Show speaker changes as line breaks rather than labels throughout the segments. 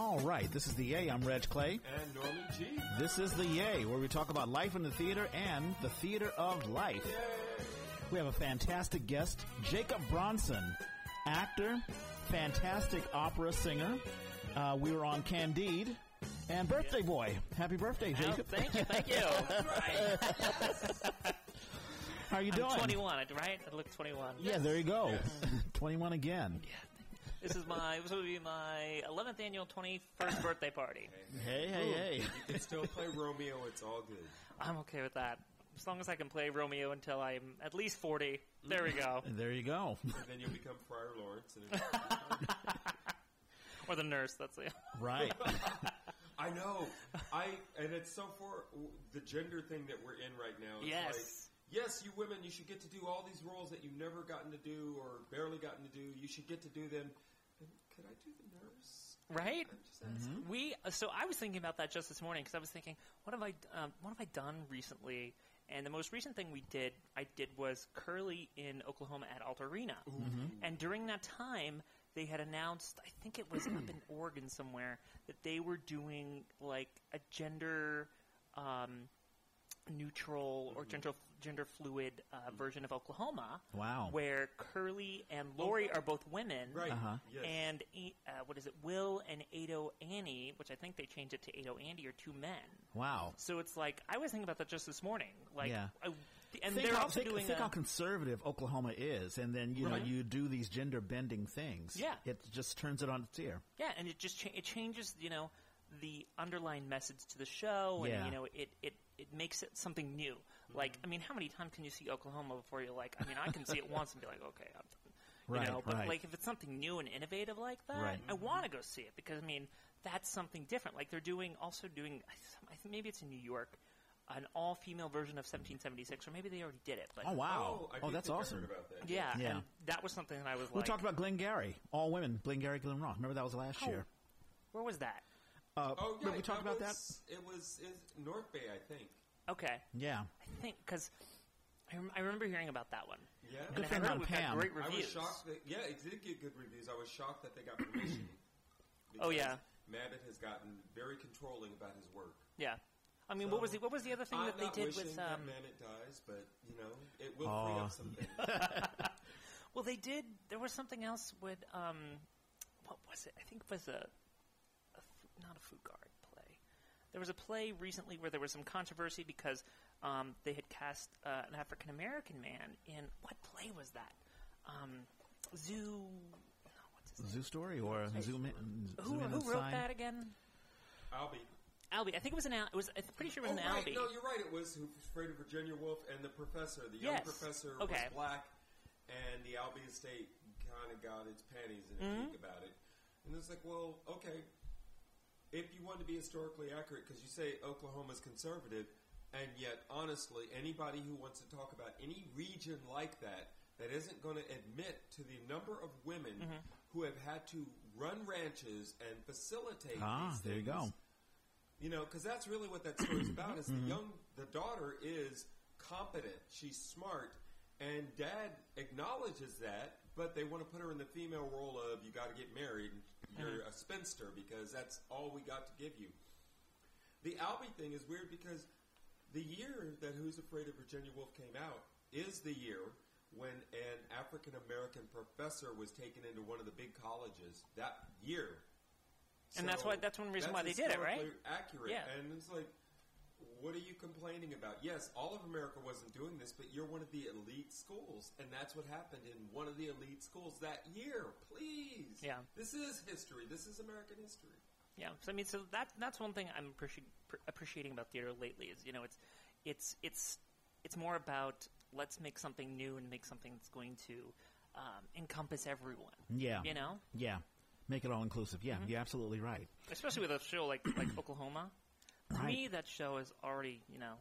All right, this is the Yay. I'm Reg Clay.
And Norman G.
This is the Yay, where we talk about life in the theater and the theater of life. We have a fantastic guest, Jacob Bronson, actor, fantastic opera singer. Uh, we were on Candide. And birthday boy. Happy birthday,
Oh,
Jacob.
thank you, thank you. Right.
How are you
I'm
doing?
21, right? I look 21.
Yeah, there you go. 21 again.
This is my this will be my 11th annual 21st birthday party.
Hey, hey, hey.
You can still play Romeo. It's all good.
I'm okay with that. As long as I can play Romeo until I'm at least 40. There we go.
There you go.
And then you'll become Friar Lawrence. And
or the nurse. That's it.
Right.
I know. I and it's so for the gender thing that we're in right now. It's
Yes.
Like, yes, you women, you should get to do all these roles that you've never gotten to do or barely gotten to do. You should get to do them. And could I do the nurse?
Right?
I'm just asking.
We so I was thinking about that just this morning because I was thinking, what have I um, what have I done recently? And the most recent thing we did, I did was Curly in Oklahoma at Alta Arena. And during that time, they had announced, I think it was up in Oregon somewhere, that they were doing like a gender um, neutral or gender gender fluid uh, version of Oklahoma.
Wow.
Where Curly and Laurey are both women.
Right.
Uh-huh.
Yes.
And uh, what is it? Will and Ado Annie, which I think they changed it to Ado Andy, are two men.
Wow.
So it's like I was thinking about that just this morning. Like,
Yeah.
I, and
think
they're
how,
also
think,
doing
think
a,
how conservative Oklahoma is, and then you
Right.
know you do these gender bending things.
Yeah.
it just turns it on its ear.
yeah, and it just cha- it changes, you know, the underlying message to the show, and
Yeah.
you know, it it it makes it something new. Like, I mean, how many times can you see Oklahoma before you're like, I mean, I can see it once and be like, okay, I'm done. You
Right,
know, but
right.
like if it's something new and innovative like that,
Right.
I want to go see it because I mean that's something different. Like they're doing, also doing, I think maybe it's in New York, an all-female version of 1776, or maybe they already did it. But
Oh wow!
I
Oh, that's awesome.
about that.
yeah,
Yeah.
and that was something that I was
We
like,
talked about Glengarry, all women, Glengarry Glen Ross. Remember that was last
Oh.
year.
where was that?
Uh,
Oh, yeah.
but we talked about that.
was, It was is North Bay, I think.
Okay,
Yeah,
I think because I, rem- I remember hearing about that one.
Yeah.
And I
friend on
we've
Pam.
got great
I was shocked that yeah, it did get good reviews. I was shocked that they got permission.
Oh, yeah.
Mamet has gotten very controlling about his work.
Yeah, I mean, what was the what was the other thing
I'm
that they did with?
that
Um,
Mamet dies, but you know it will
Aw.
free up something.
well, they did. There was something else with um, what was it? I think it was a, a not a food play. There was a play recently where there was some controversy because um, they had cast uh, an African American man in what play was that? Um, Zoo. No, what's his name?
Zoo Story or Zoom in.
Who,
Zoom
who wrote
Sign?
that again?
Albee.
Albee. I think it was an. Al- It was. I'm pretty sure it was
oh,
an
right.
Albee.
No, you're right. It was Who was Afraid Virginia Woolf and the professor. The young professor
Okay.
was black, and the Albee estate kind of got its panties in a
Mm-hmm.
peek about it. And it's like, well, okay, if you want to be historically accurate, because you say Oklahoma's conservative, and yet, honestly, anybody who wants to talk about any region like that that isn't going to admit to the number of women
Mm-hmm.
who have had to run ranches and facilitate
Ah,
these
there you go.
you know, because that's really what that story's about. Is
Mm-hmm.
the young, the daughter is competent, she's smart, and dad acknowledges that, but they want to put her in the female role of you got to get married, you're uh-huh. a spinster because that's all we got to give you. The Albee thing is weird because the year that Who's Afraid of Virginia Woolf came out is the year when an African American professor was taken into one of the big colleges that year.
And that's why- that's one reason why they did it, right?
Accurate.
Yeah.
And it's like, what are you complaining about? Yes, all of America wasn't doing this, but you're one of the elite schools, and that's what happened in one of the elite schools that year. Please,
Yeah.
this is history. This is American history.
Yeah, so I mean, so that that's one thing I'm appreci- pr- appreciating about theater lately is you know it's it's it's it's more about let's make something new and make something that's going to um, encompass everyone.
Yeah.
You know,
Yeah. Make it all inclusive. Yeah,
Mm-hmm.
you're absolutely right.
especially with a show like like Oklahoma. To
Right.
me, that show is already you know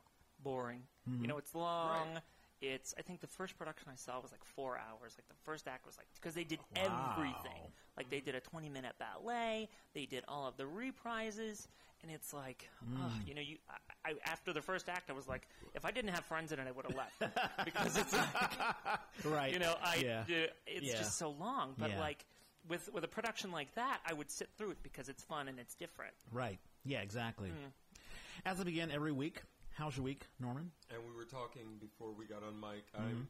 boring. You know, it's long.
Right.
It's I think the first production I saw was like four hours. Like the first act was like because they did
Wow.
everything. Like they did a twenty minute ballet. They did all of the reprises, and it's like ugh, you know you. I, I, after the first act, I was like, if I didn't have friends in it, I would have left because it's like,
Right.
you know I
Yeah.
uh, it's
Yeah.
just so long. But
Yeah.
like with with a production like that, I would sit through it because it's fun and it's different.
Right. Yeah, exactly.
Mm.
As I begin every week, how's your week, Norman?
And we were talking before we got on mic.
Mm-hmm.
I'm,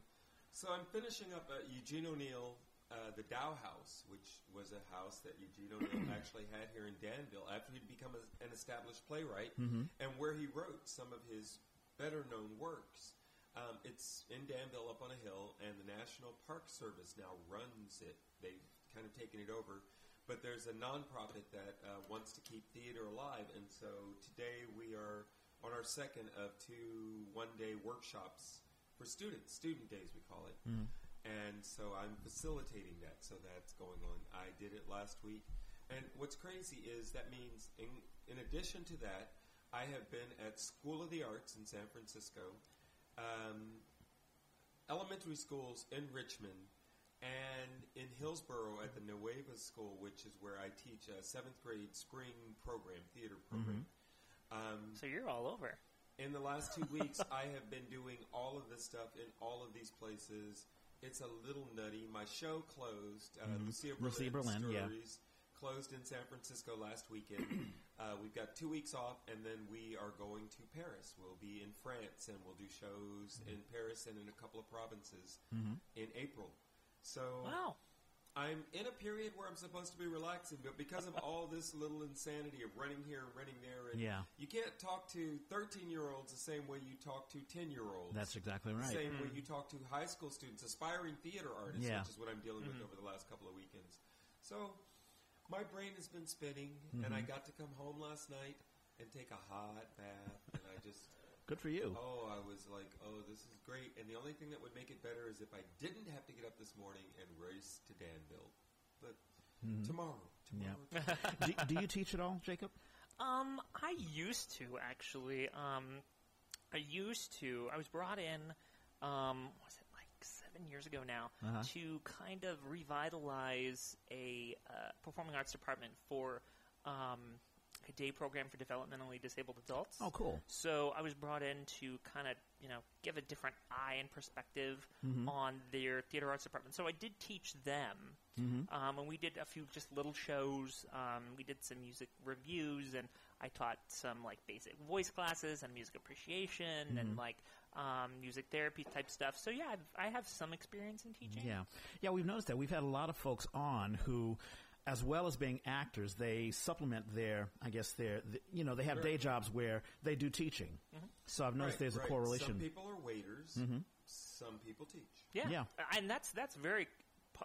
so I'm finishing up uh, Eugene O'Neill, uh, the Tao House, which was a house that Eugene O'Neill actually had here in Danville after he'd become a, an established playwright,
Mm-hmm.
and where he wrote some of his better known works. Um, it's in Danville up on a hill, and the National Park Service now runs it. They've kind of taken it over. But there's a nonprofit that uh, wants to keep theater alive, and so today we are on our second of two one-day workshops for students, student days we call it. And so I'm facilitating that, so that's going on. I did it last week, and what's crazy is that means in in addition to that, I have been at School of the Arts in San Francisco, um, elementary schools in Richmond, and in Hillsborough at the Nueva School, which is where I teach a seventh grade spring program, theater program. Um,
So you're all over.
in the last two weeks, I have been doing all of this stuff in all of these places. It's a little nutty. My show closed. Uh, Lucia Berlin,
Lucia Berlin, yeah.
Stories closed in San Francisco last weekend. uh, we've got two weeks off, and then we are going to Paris. We'll be in France, and we'll do shows in Paris and in a couple of provinces in April. So
Wow.
I'm in a period where I'm supposed to be relaxing, but because of all this little insanity of running here and running there, and
Yeah.
you can't talk to 13 year olds the same way you talk to 10 year olds.
That's exactly
the
right.
same way mm. you talk to high school students, aspiring theater artists,
Yeah.
which is what I'm dealing with mm. over the last couple of weekends. So my brain has been spinning, and I mm-hmm. got to come home last night and take a hot bath, and I just.
Good for you.
Oh, I was like, oh, this is great. And the only thing that would make it better is if I didn't have to get up this morning and race to Danville. But tomorrow,
Yeah.
tomorrow,
do, do you teach at all, Jacob?
Um, I used to actually. Um, I used to. I was brought in. Um, was it like seven years ago now
Uh-huh.
to kind of revitalize a uh, performing arts department for um, a day program for developmentally disabled adults.
Oh, cool.
So I was brought in to kind of, you know, give a different eye and perspective
Mm-hmm.
on their theater arts department. So I did teach them,
Mm-hmm.
um, and we did a few just little shows. Um, we did some music reviews, and I taught some like basic voice classes and music appreciation
Mm-hmm.
and like um, music therapy type stuff. So yeah, I've, I have some experience in teaching.
Yeah, yeah. We've noticed that we've had a lot of folks on who, as well as being actors, they supplement their, I guess, their, th you know, they have day jobs where they do teaching. So I've noticed
Right,
there's a correlation.
Some people are waiters. Some people teach.
Yeah,
Yeah.
and that's that's very,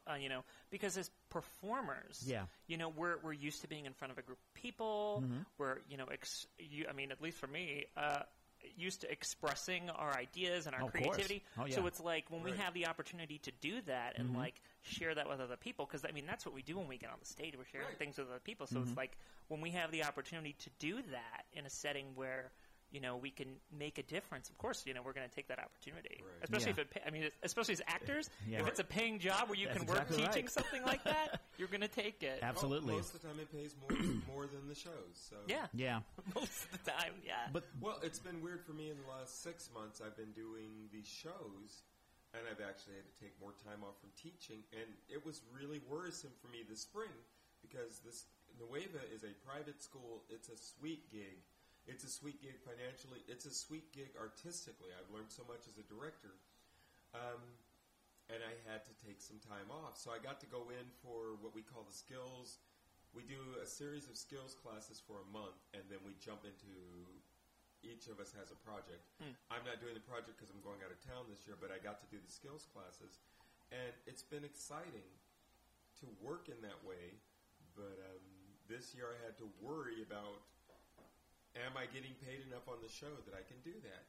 uh, you know, because as performers,
Yeah.
you know, we're we're used to being in front of a group of people.
Mm-hmm.
We're you know, ex- you, I mean, at least for me, uh, used to expressing our ideas and our
Of course.
creativity.
Oh,
So
yeah. Mm-hmm.
it's like when we have the opportunity to do that and like share that with other people, because I mean, that's what we do when we get on the stage. We're sharing
Right.
things with other people. So
Mm-hmm.
it's like when we have the opportunity to do that in a setting where. You know, we can make a difference. Of course, you know we're going to take that opportunity,
Right.
especially
Yeah.
if it. Pay, I mean, especially as actors,
Yeah.
if it's a paying job where you
That's
can work
exactly
teaching
right.
something like that, you're going to take it.
Absolutely.
Well, most of the time, it pays more more than the shows. So
Yeah,
yeah,
most of the time, yeah.
but
Well, it's been weird for me in the last six months. I've been doing these shows, and I've actually had to take more time off from teaching. And it was really worrisome for me this spring because this Nueva is a private school. It's a sweet gig. It's a sweet gig financially. It's a sweet gig artistically. I've learned so much as a director. Um, and I had to take some time off. So I got to go in for what we call the skills. We do a series of skills classes for a month, and then we jump into each of us has a project. I'm not doing the project because I'm going out of town this year, but I got to do the skills classes, and it's been exciting to work in that way. But um, this year I had to worry about am I getting paid enough on the show that I can do that?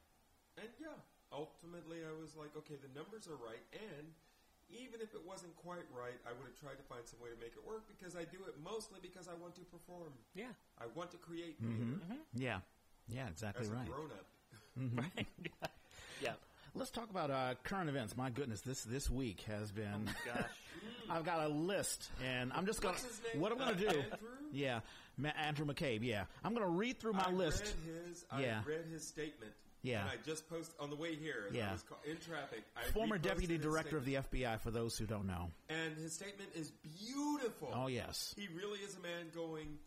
And yeah, ultimately I was like, okay, the numbers are right, and even if it wasn't quite right, I would have tried to find some way to make it work because I do it mostly because I want to perform.
yeah,
I want to create theater
yeah, yeah, exactly
as a
right.
grown up.
right. yeah.
Let's talk about uh, current events. My goodness, this this week has been.
Gosh.
I've got a list, and I'm just gonna.
What's his?
What I'm gonna
Uh,
do?
Andrew?
Yeah, Ma- Andrew McCabe. Yeah, I'm gonna read through my
I
list.
Read his,
Yeah.
I read his statement.
Yeah.
And I just posted on the way here.
Yeah.
I was ca- in traffic. I
Former deputy director of the FBI, for those who don't know.
And his statement is beautiful.
Oh, yes.
He really is a man going,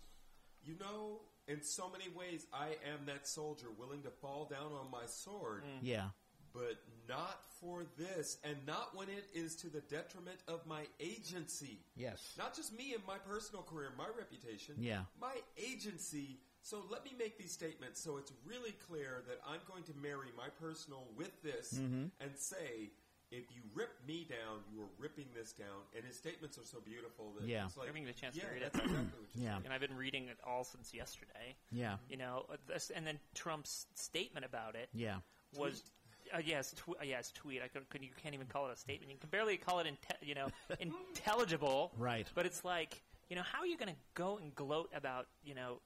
you know, in so many ways, I am that soldier willing to fall down on my sword,
Yeah.
But not for this, and not when it is to the detriment of my agency.
Yes.
Not just me and my personal career, my reputation.
Yeah.
My agency. So let me make these statements so it's really clear that I'm going to marry my personal with this
Mm-hmm.
and say, if you rip me down, you are ripping this down. And his statements are so beautiful that
Yeah.
it's like,
Giving you the chance to
yeah,
read it.
that's exactly what
Yeah.
and I've been reading it all since yesterday.
Yeah.
You know, uh, this, and then Trump's statement about it
Yeah.
was. Uh, yes, tw- uh, yes, tweet. I could, could, you can't even call it a statement. You can barely call it, inte- you know, intelligible.
Right.
But it's like, you know, how are you going to go and gloat about, you know,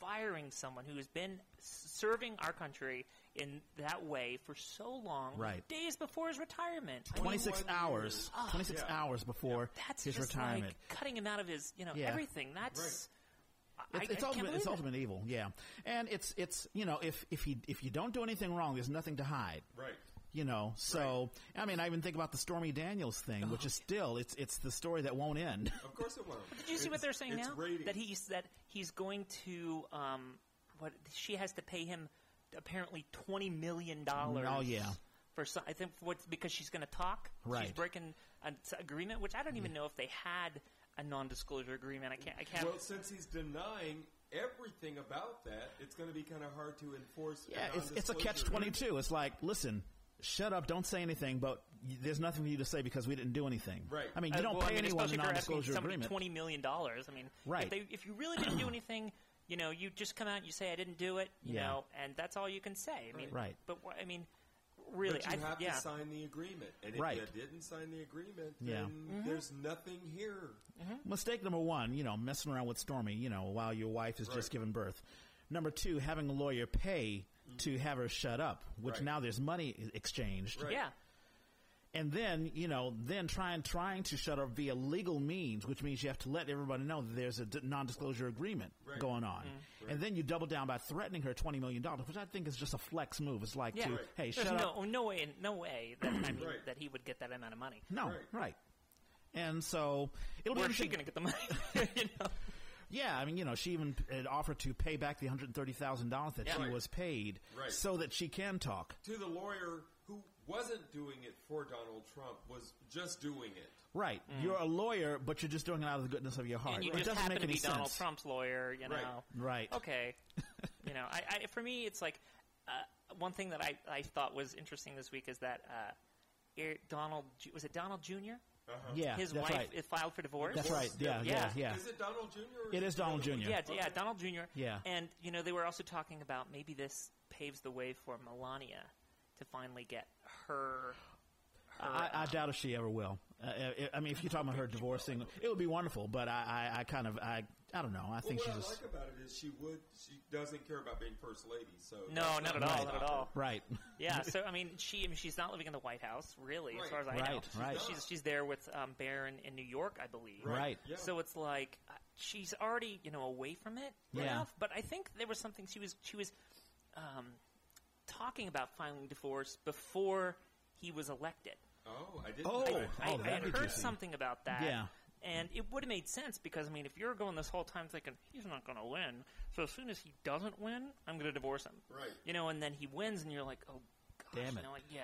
firing someone who has been serving our country in that way for so long,
Right.
days before his retirement?
26 hours.
years.
26
Yeah.
hours before
that's
his
just
retirement.
like cutting him out of his, you know,
Yeah.
everything. That's I,
It's, it's
I
ultimate. It's
it.
ultimate evil. Yeah, and it's it's you know if if you if you don't do anything wrong, there's nothing to hide.
Right.
You know, so I mean, I even think about the Stormy Daniels thing, which is still it's it's the story that won't end.
Of course it won't.
Did you see what they're saying
it's
now?
Ratings.
That he's that he's going to um, what she has to pay him apparently twenty million dollars.
Oh, yeah.
For some, I think what because she's going to talk. She's breaking an agreement, which I don't even know if they had a non-disclosure agreement. I can't. I can't.
Well, since he's denying everything about that, it's going to be kind of hard to enforce.
Yeah, it's it's a catch twenty two. It's like, listen, shut up, don't say anything, but y- there's nothing for you to say because we didn't do anything.
Right.
I mean, you
Uh,
don't
well,
pay
I mean,
anyone a
especially if you're asking
non-disclosure
somebody
agreement.
Twenty million dollars. I mean,
Right.
If, they, if you really didn't do anything, you know, you just come out and you say I didn't do it. You
Yeah.
know, and that's all you can say. I mean,
Right.
But wh- I mean, really,
But you
I,
have
yeah.
to sign the agreement, and if
Right.
you didn't sign the agreement,
Yeah.
then
Mm-hmm.
there's nothing here.
Mistake number one, you know, messing around with Stormy, you know, while your wife is just
Right.
giving birth. Number two, having a lawyer pay to have her shut up, which
Right.
now there's money exchanged.
Right.
Yeah.
And then, you know, then trying trying to shut her via legal means, which means you have to let everybody know that there's a d- non-disclosure agreement
Right.
going on. Mm-hmm. And then you double down by threatening her $20 million, which I think is just a flex move. It's like
Yeah.
to,
Right.
hey,
There's
shut
no,
up.
no way, no way that I mean
Right.
that he would get that amount of money.
No,
Right.
right. And so it'll be
Where's she going to get the money? you know?
Yeah, I mean, you know, she even had offered to pay back the hundred thirty thousand dollars that
Yeah.
she
Right.
was paid,
Right.
so that she can talk.
To the lawyer wasn't doing it for Donald Trump, was just doing it.
Right, you're a lawyer, but you're just doing it out of the goodness of your heart.
Mm. and you
it
just
doesn't
happen
make
to
any
be
sense.
Donald Trump's lawyer, you know.
Right.
Right.
Okay. you know, I, I for me, it's like uh, one thing that I, I thought was interesting this week is that uh, Donald was it Donald Jr.
Uh-huh.
Yeah,
His wife
right.
is filed for divorce.
That's right. Yeah, yeah,
Yeah.
yeah.
Is it Donald Jr.? Or
It is Donald? Jr..
Yeah,
Okay.
yeah, Donald Jr.
Yeah.
and you know they were also talking about maybe this paves the way for Melania to finally get her. her
I, I doubt if she ever will. Uh, I- I mean, if you're talking about her divorcing, it would be wonderful. But I, I, I kind of, I, I don't know. I
Well,
think
what
she's
I
just
like about it is she would. She doesn't care about being first lady. So
No, not at all, not at all.
right.
Yeah, so I mean, she I mean, she's not living in the White House, really, as far as I know.
Right, right.
She's she's there with um, Barron in New York, I believe.
Right.
Yeah.
So it's like uh, she's already you know away from it
Yeah.
enough. But I think there was something she was she was um, talking about filing divorce before he was elected.
Oh, I didn't.
Oh,
know
I,
that.
I,
that'd
I had heard something about that.
Yeah.
And it would have made sense because I mean, if you're going this whole time thinking he's not going to win, so as soon as he doesn't win, I'm going to divorce him.
Right.
You know, and then he wins, and you're like, oh, gosh,
Damn it.
You know, like, yeah.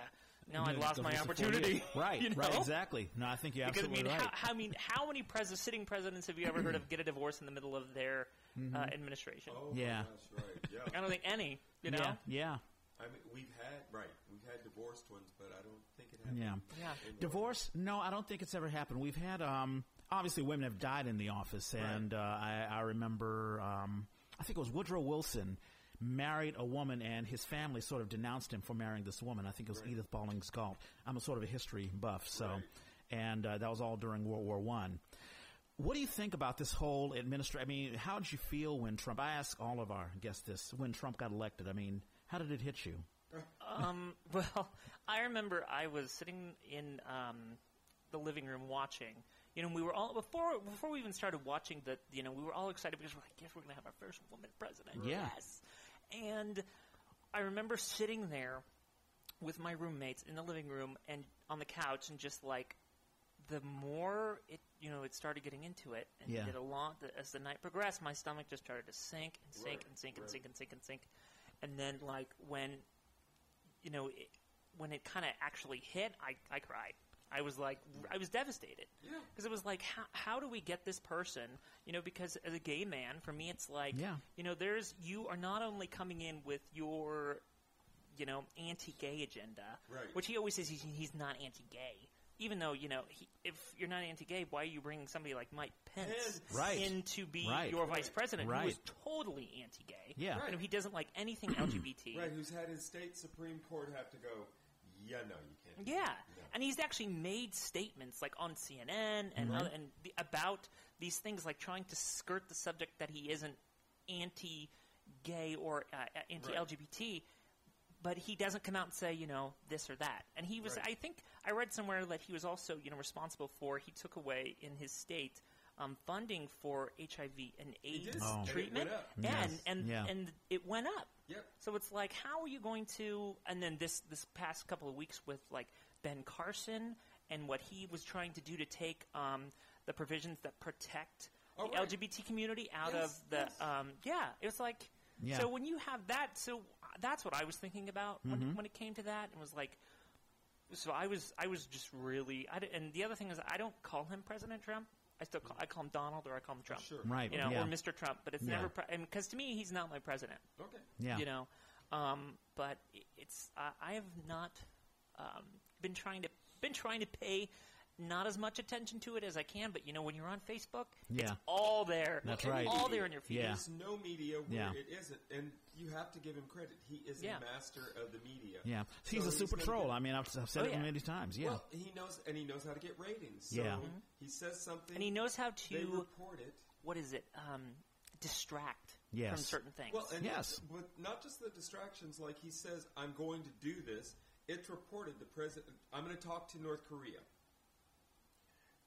Now I
Yeah,
lost my opportunity.
Right,
you know?
right, exactly. No, I think you're
Because I
absolutely
mean,
right.
how, how, I mean, how many pres- sitting presidents have you ever heard of get a divorce in the middle of their uh, administration?
Oh,
Yeah.
My gosh, right. Yeah.
I don't think any. You know.
Yeah, yeah,
I mean, we've had right. We've had divorced ones, but I don't think it happened.
yeah.
Yeah.
in
Divorce? No, I don't think it's ever happened. We've had, um, obviously, women have died in the office, and uh, I, I remember, um, I think it was Woodrow Wilson married a woman, and his family sort of denounced him for marrying this woman. I think it was
Right.
Edith Bollings Galt. I'm a sort of a history buff, so,
Right.
and uh, that was all during World War One. What do you think about this whole administration? I mean, how did you feel when Trump? I ask all of our guests this when Trump got elected. I mean, how did it hit you?
Um, well, I remember I was sitting in um, the living room watching. You know, we were all before before we even started watching the. You know, we were all excited because we're like, "Yes, we're going to have our first woman president."
Yeah.
Yes, and I remember sitting there with my roommates in the living room and on the couch, and just like the more it, you know, it started getting into it, and
Yeah.
it did a long as the night progressed, my stomach just started to sink and sink
Right,
and sink and
right.
sink and sink and sink, and then like when, you know, it, when it kind of actually hit, I I cried. I was like, I was devastated
Yeah.
because it was like, how, how do we get this person? You know, because as a gay man, for me, it's like,
Yeah.
you know, there's you are not only coming in with your, you know, anti-gay agenda,
Right.
which he always says he's, he's not anti-gay. Even though you know, he, if you're not anti-gay, why are you bringing somebody like Mike Pence,
Pence.
Right.
in to be
Right.
your vice president, who
Right.
is totally anti-gay?
Yeah.
you know, he doesn't like anything LGBT.
Right, who's had his state Supreme Court have to go, yeah, no, you can't.
Yeah,
that."
and he's actually made statements like on CNN and other, and the, about these things, like trying to skirt the subject that he isn't anti-gay or uh, uh, anti-LGBT, but he doesn't come out and say, you know, this or that. And he was,
Right.
I think, I read somewhere that he was also, you know, responsible for. He took away in his state. Um, funding for HIV and AIDS
Oh.
treatment,
went
and
Yes.
and
Yeah.
and it went up.
Yep.
So it's like, how are you going to? And then this this past couple of weeks with like Ben Carson and what he was trying to do to take um, the provisions that protect
Oh,
the
right.
LGBT community out
Yes,
of the
yes.
um, yeah. It was like
Yeah.
so when you have that, so that's what I was thinking about
Mm-hmm.
when, when it came to that, and was like. So I was, I was just really, I di- and the other thing is, I don't call him President Trump. I still, call, I call him Donald or I call him Trump.
Sure.
Right.
You know,
yeah.
or Mr. Trump, but it's
Yeah.
never, pre- because to me, he's not my president
Okay.
yeah.
you know. Um, but i- it's I I have not um, been trying to been trying to pay not as much attention to it as I can. But you know, when you're on Facebook, it's
Yeah.
all there.
That's
It's
right.
All there in your feed.
Yeah.
There's no media where
Yeah.
it isn't, and you have to give him credit. He is
Yeah.
a master of the media.
Yeah. He's
So
a super
gonna
troll.
get-
I mean, I've, I've said
Oh,
it many times. Yeah.
Well, he knows, and he knows how to get ratings. So
Yeah.
he says something,
And he knows how
they
to
report it.
what is it? Um, distract
Yes.
from certain things.
Well, and
Yes.
with not just the distractions. Like he says, "I'm going to do this." It's reported the president. I'm going to talk to North Korea.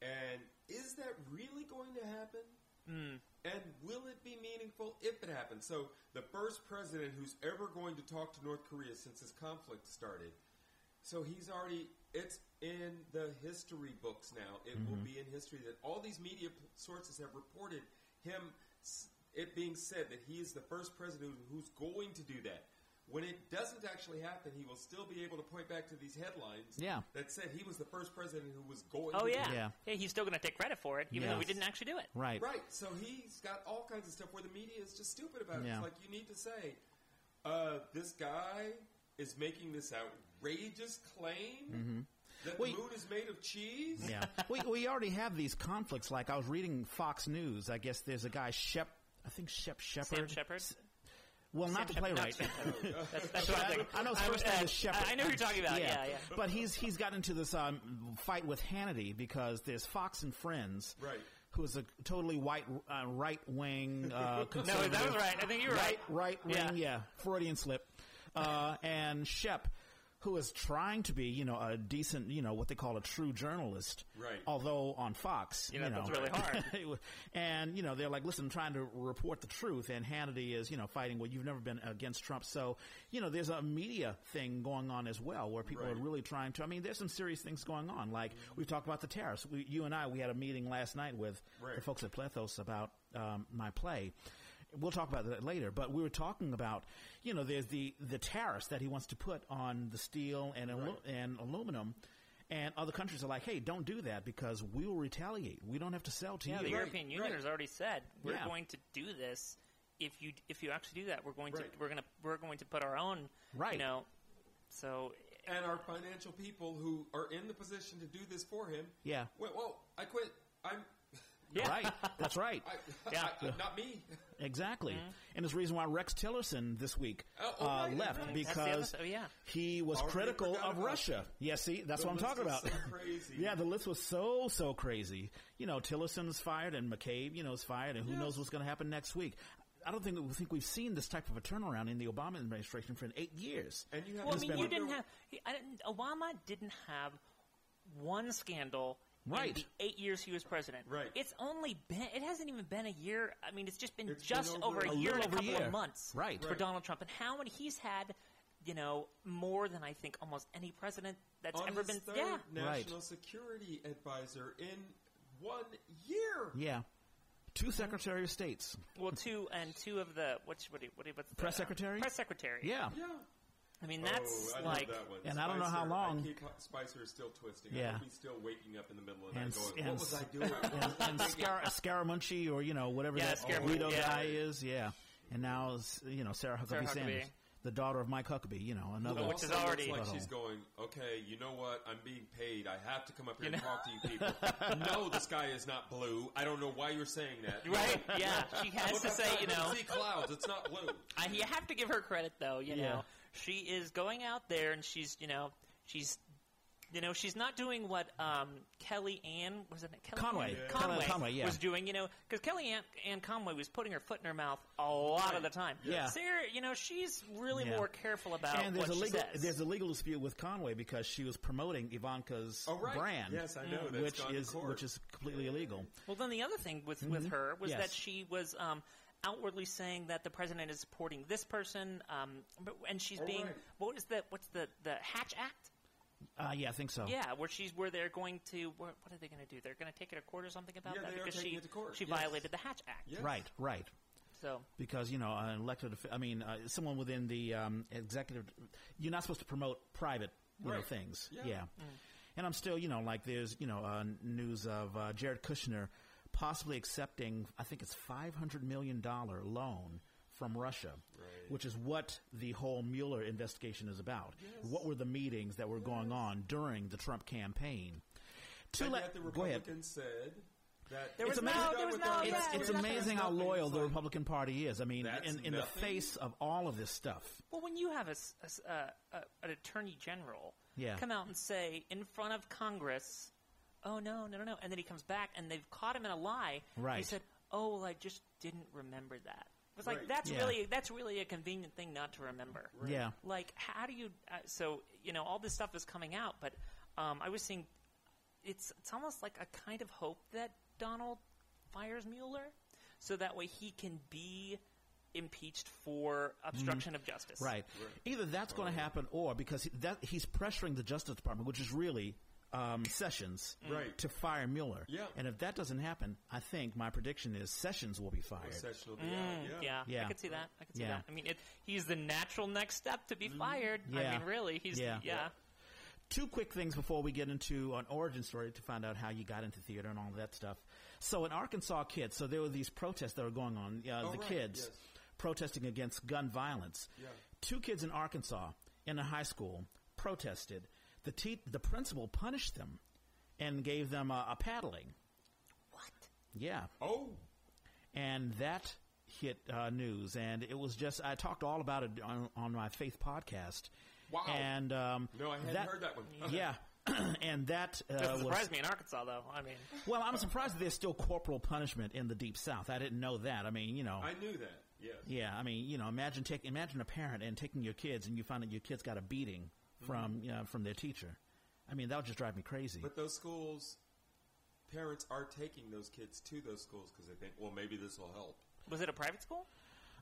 And is that really going to happen?
Hmm.
And will it be meaningful if it happens? So, the first president who's ever going to talk to North Korea since this conflict started. So, he's already, it's in the history books now. It will be in history that all these media p- sources have reported him, s- it being said that he is the first president who's going to do that. When it doesn't actually happen, he will still be able to point back to these headlines
Yeah.
that said he was the first president who was going
oh
to
yeah.
do
Yeah.
he's still going to take credit for it, even though
we
didn't actually do it.
Right.
Right. So he's got all kinds of stuff where the media is just stupid about it.
Yeah.
It's like you need to say, uh, this guy is making this outrageous claim that
Wait.
the moon is made of cheese.
Yeah. we, we already have these conflicts. Like I was reading Fox News. I guess there's a guy Shep. I think Shep Shepard.
Sam Shepard.
Well, not the
Sam
playwright.
not Sam Shepard. That's, that's what I'm thinking.
I know his first name is Shepard.
I know who you're talking about. Yeah, yeah.
But he's he's got into this um, fight with Hannity because there's Fox and Friends,
Right.
Who is a totally white uh, right wing uh,
No,
conservative.
that was right. I think you were right.
right wing,
Yeah.
yeah, Freudian slip. Uh, and Shep, who is trying to be, you know, a decent, you know, what they call a true journalist.
Right.
Although on Fox,
You know, that's really hard.
and you know, they're like, listen, I'm trying to report the truth, and Hannity is, you know, fighting. Well, you've never been against Trump, so you know, there's a media thing going on as well, where people
Right.
are really trying to. I mean, there's some serious things going on. Like we talked about the tariffs. We, you and I, we had a meeting last night with
Right.
the folks at Plethos about um, my play. We'll talk about that later, but we were talking about, you know, there's the, the tariffs that he wants to put on the steel and, alu-
Right.
and aluminum, and other countries are like, hey, don't do that because we will retaliate. We don't have to sell to
Yeah,
you.
the European Union
right.
has already said we're
Yeah.
going to do this. If you if you actually do that, we're going
Right.
to we're going to we're going to put our own
Right.
You know, so
And our financial people who are in the position to do this for him.
Yeah.
Went, whoa, I quit. I'm.
Yeah,
Right. That's right.
I,
Yeah.
I- not me.
Exactly. And it's the reason why Rex Tillerson this week
Oh, oh,
uh,
right,
left
right.
That's the other
because
side- oh, yeah.
he was
Already
critical of Russia. Yeah, see, that's
The
what I'm talking about.
so crazy.
yeah, the list was so so crazy. You know, Tillerson's fired and McCabe, you know, is fired, and who
Yes.
knows what's going to happen next week. I don't think we think we've seen this type of a turnaround in the Obama administration for eight years.
And you have
Well, I mean, you didn't have he, I didn't, Obama didn't have one scandal. In
Right.
the eight years he was president.
Right.
It's only been. It hasn't even been a year. I mean, it's just been
It's been
just
over
over
a
a year and a couple
year.
of months.
Right.
For
Right.
Donald Trump, and how many he's had you know, more than I think almost any president that's
On
ever
his
been.
third
Yeah,
Right.
national security advisor in one year.
Yeah. Two Secretary of States.
well, two and two of the what's what? do What? do what's the,
Press secretary?
Press secretary.
Yeah.
Yeah.
I mean that's
oh, I
like.
that one.
And I don't know how long-
I keep, Spicer is still twisting.
Yeah.
he's still waking up in the middle of the
And,
night going,
and,
"What was I doing?"
and Scar- Scaramucci or, you know, whatever
Yeah,
that
Scaramucci,
Guido
yeah.
guy is. Yeah. And now, it's, you know, Sarah Huckabee
Sarah Huckabee.
Sanders. The daughter of Mike Huckabee, you know, another.
Which is
Also looks
already-
like she's oh. going. Okay, you know what? I'm being paid. I have to come up here
You
and
know?
talk to you people. no, the sky is not blue. I don't know why you're saying that.
Right? Yeah, she has to say, you know,
see clouds. It's not blue.
I, you have to give her credit though. You
Yeah.
know, she is going out there and she's, you know, she's, you know, she's not doing what um, Kelly Ann was it Kelly
Conway. Yeah.
Conway,
Conway, yeah.
was doing. You know, because Kellyanne, Ann Conway was putting her foot in her mouth a lot of the time.
Yeah.
Sarah, you know, she's really
Yeah.
more careful about
and there's
what
a
she
legal
says.
there's a legal dispute with Conway because she was promoting Ivanka's
Oh, right.
brand,
Yes, I know. That's
which
gone to
is
court.
which is completely illegal.
Well, then the other thing with with her was
Mm-hmm. Yes.
that she was um, outwardly saying that the president is supporting this person, um, but, and she's
Oh,
being
right.
what is the what's the the Hatch Act?
Uh, yeah, I think so.
Yeah, where she's where they're going to what, what are they going to do? They're going to take her to court or something about
Yeah,
that
they
because
taking
she
it to court,
she
yes.
violated the Hatch Act.
Yes.
Right, right.
So
Because you know, an elected, I mean, uh, someone within the um, executive, you're not supposed to promote private, you know, things.
Yeah.
Yeah. And I'm still, you know, like there's, you know, uh, news of uh, Jared Kushner possibly accepting, I think it's 500 million dollar loan from Russia,
Right.
which is what the whole Mueller investigation is about. What were the meetings that were going on during the Trump campaign? To
And
let-
yet the. Republicans said that
There
It's
was no-
amazing-
there was no- yeah,
It's, it's amazing how loyal
It's
the Republican Party is. I mean,
That's
in, in the face of all of this stuff.
well, when you have a, s- a s- uh, a- an attorney general
Yeah.
come out and say in front of Congress, "Oh no, no, no, no," and then he comes back and they've caught him in a lie.
Right.
He said, "Oh, well, I just didn't remember that." It was like
Right.
that's
Yeah.
really that's really a convenient thing not to remember.
Yeah.
Like, how do you? Uh, so you know, all this stuff is coming out, but um, I was seeing it's it's almost like a kind of hope that Donald fires Mueller, so that way he can be impeached for obstruction of justice.
Right. Either that's going to happen, or because he, that he's pressuring the Justice Department, which is really um, Sessions,
Right.
to fire Mueller.
Yeah.
And if that doesn't happen, I think my prediction is Sessions will be fired.
session will be
Mm,
out.
yeah.
Yeah.
I could see that. I could see
Yeah.
that. I mean, it, he's the natural next step to be fired. I
Yeah.
mean, really, he's
Yeah.
yeah.
Two quick things before we get into an origin story to find out how you got into theater and all that stuff. So in Arkansas, kids. So there were these protests that were going on. Uh,
Oh,
the
right,
kids
yes.
protesting against gun violence.
Yeah.
Two kids in Arkansas in a high school protested. The te- the principal punished them and gave them a, a paddling.
What?
Yeah,
Oh,
and that hit uh, news, and it was just I talked all about it on, on my Faith podcast.
Wow.
And um,
no, I hadn't
that-
heard that one.
Yeah, and that uh,
Doesn't
was
me in Arkansas, though. I mean,
well. I'm surprised that there's still corporal punishment in the Deep South. I didn't know that. I mean, you know,
I knew that. Yes.
yeah. I mean, you know, imagine take imagine a parent and taking your kids, and you find that your kids got a beating from you know, from their teacher. I mean, that would just drive me crazy.
But those schools, parents are taking those kids to those schools because they think, well, maybe this will help.
was it a private school?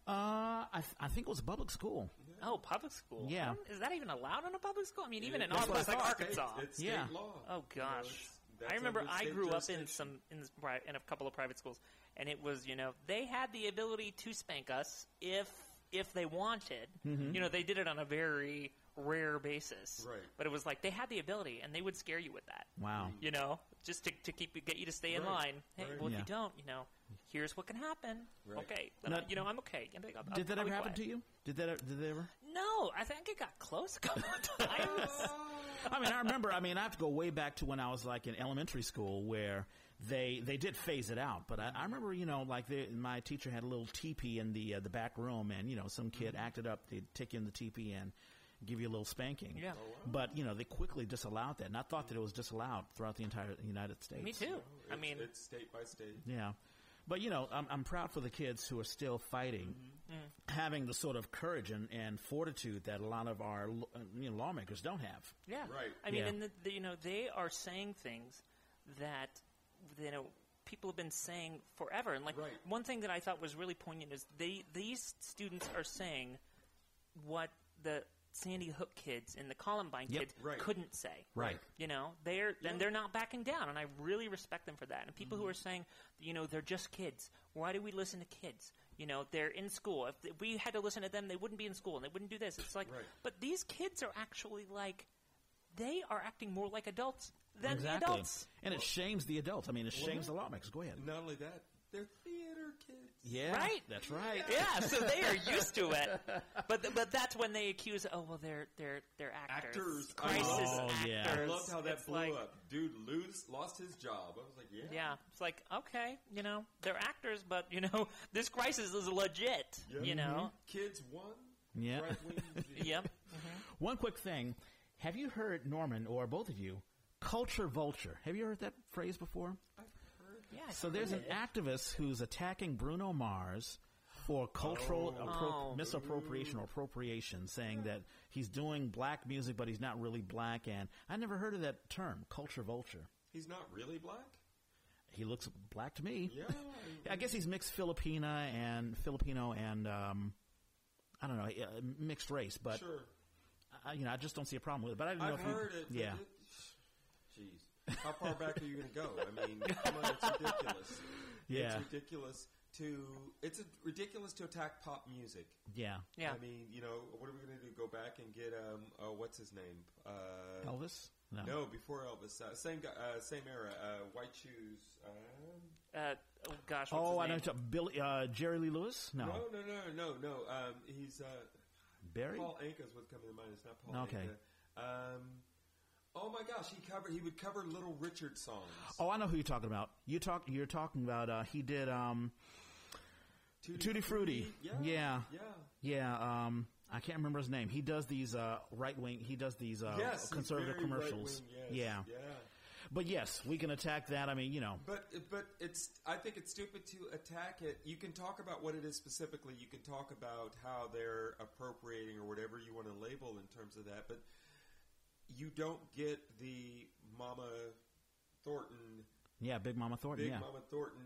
uh, I, th- I think it was a public school.
Oh, public school.
Yeah.
I Is that even allowed in a public school? I mean, even in
That's
all
what I
like. Arkansas.
State- It's state
Yeah.
law.
Oh
You know,
gosh,
it's- that's
I remember
under
I
state
grew up in
jurisdiction.
some in, this, pri- in a couple of private schools, and it was you know they had the ability to spank us if if they wanted. You know, they did it on a very rare basis.
Right.
But it was like they had the ability, and they would scare you with that.
Wow.
You know, just to, to keep you, get you to stay in
Right.
line. Hey,
Right.
well, if
Yeah.
you don't, you know, here's what can happen.
Right.
Okay, then
Now-
I, you know, I'm okay. And I'll-
Did that ever happen
quiet.
to you? Did that? Did they ever?
No, I think it got close a couple of times.
I mean, I remember. I mean, I have to go way back to when I was like in elementary school, where they they did phase it out. But I, I remember, you know, like they, my teacher had a little teepee in the uh, the back room, and you know, some kid
Mm-hmm.
acted up. They'd take you in the teepee and give you a little spanking.
Yeah.
But you know, they quickly disallowed that, and I thought that it was disallowed throughout the entire United States.
Me too. I mean,
it's state by state.
Yeah. But you know, I'm, I'm proud for the kids who are still fighting,
Mm-hmm.
having the sort of courage and, and fortitude that a lot of our lo- uh, you know, lawmakers don't have.
Yeah,
Right.
I mean,
Yeah.
and the, the, you know, they are saying things that you know people have been saying forever. And like
Right.
one thing that I thought was really poignant is they these students are saying what the Sandy Hook kids and the Columbine
Yep.
kids
Right.
couldn't say.
Right.
You know, they're
Yeah.
and they're not backing down, and I really respect them for that. And people who mm-hmm. are saying, you know, they're just kids. Why do we listen to kids? You know, they're in school. If, if we had to listen to them, they wouldn't be in school and they wouldn't do this. It's like,
Right.
but these kids are actually like, they are acting more like adults than the
exactly.
adults.
And it shames the adults. I mean, it shames
yeah.
the lawmakers. Go ahead.
Not only that, they're theater kids.
Yeah,
Right.
That's right.
Yeah, so they are used to it. But th- but that's when they accuse, oh well, they're they're they're actors,
Actors.
crisis
Oh, oh
actors.
yeah.
I loved how that
It's
blew
like,
up. Dude, lose lost his job. I was like, yeah.
Yeah, it's like okay, you know, they're actors, but you know, this crisis is legit.
Yeah.
You know, mm-hmm.
Kids won.
Yeah.
Right-wing.
yep. Mm-hmm.
One quick thing: Have you heard Norman or both of you? Culture vulture. Have you heard that phrase before?
I've heard.
Yeah.
So there's an activist who's attacking Bruno Mars for cultural
Oh.
appro-
Oh.
misappropriation or appropriation, saying that he's doing black music, but he's not really black. And I never heard of that term, culture vulture.
He's not really black.
He looks black to me.
Yeah.
I guess he's mixed Filipina and Filipino and um, I don't know, uh, mixed race. But
sure.
I, you know, I just don't see a problem with it. But I didn't know
I've
if you,
it.
Yeah.
it- Jeez. How far back are you going to go? I mean, come on, it's ridiculous.
Yeah.
It's ridiculous to it's a, ridiculous to attack pop music.
Yeah.
Yeah.
I mean, you know, what are we going to do? Go back and get um, uh, what's his name? Uh,
Elvis? No.
No, before Elvis. Uh, same guy, uh, same era. Uh, white shoes. Um,
Uh, oh gosh. What's
Oh, I know.
name?
you're Billy, uh, Jerry Lee Lewis? No.
no, no, no, no, no. Um, he's uh,
Barry?
Paul Anka's what coming to mind. It's not Paul
Okay.
Anka. Um, oh my gosh, he covered. He would cover Little Richard songs.
Oh, I know who you're talking about. You talk. You're talking about. Uh, he did. Um, Tutti Frutti.
Yeah,
Yeah.
yeah.
yeah. Um, I can't remember his name. He does these uh, right wing. He does these uh,
yes,
conservative commercials.
yes,
Yeah.
yeah.
But yes, we can attack that. I mean, you know.
But but it's I think it's stupid to attack it. You can talk about what it is specifically. You can talk about how they're appropriating or whatever you want to label in terms of that. But you don't get the Mama Thornton,
Yeah, Big Mama Thornton.
Big
yeah.
Mama Thornton,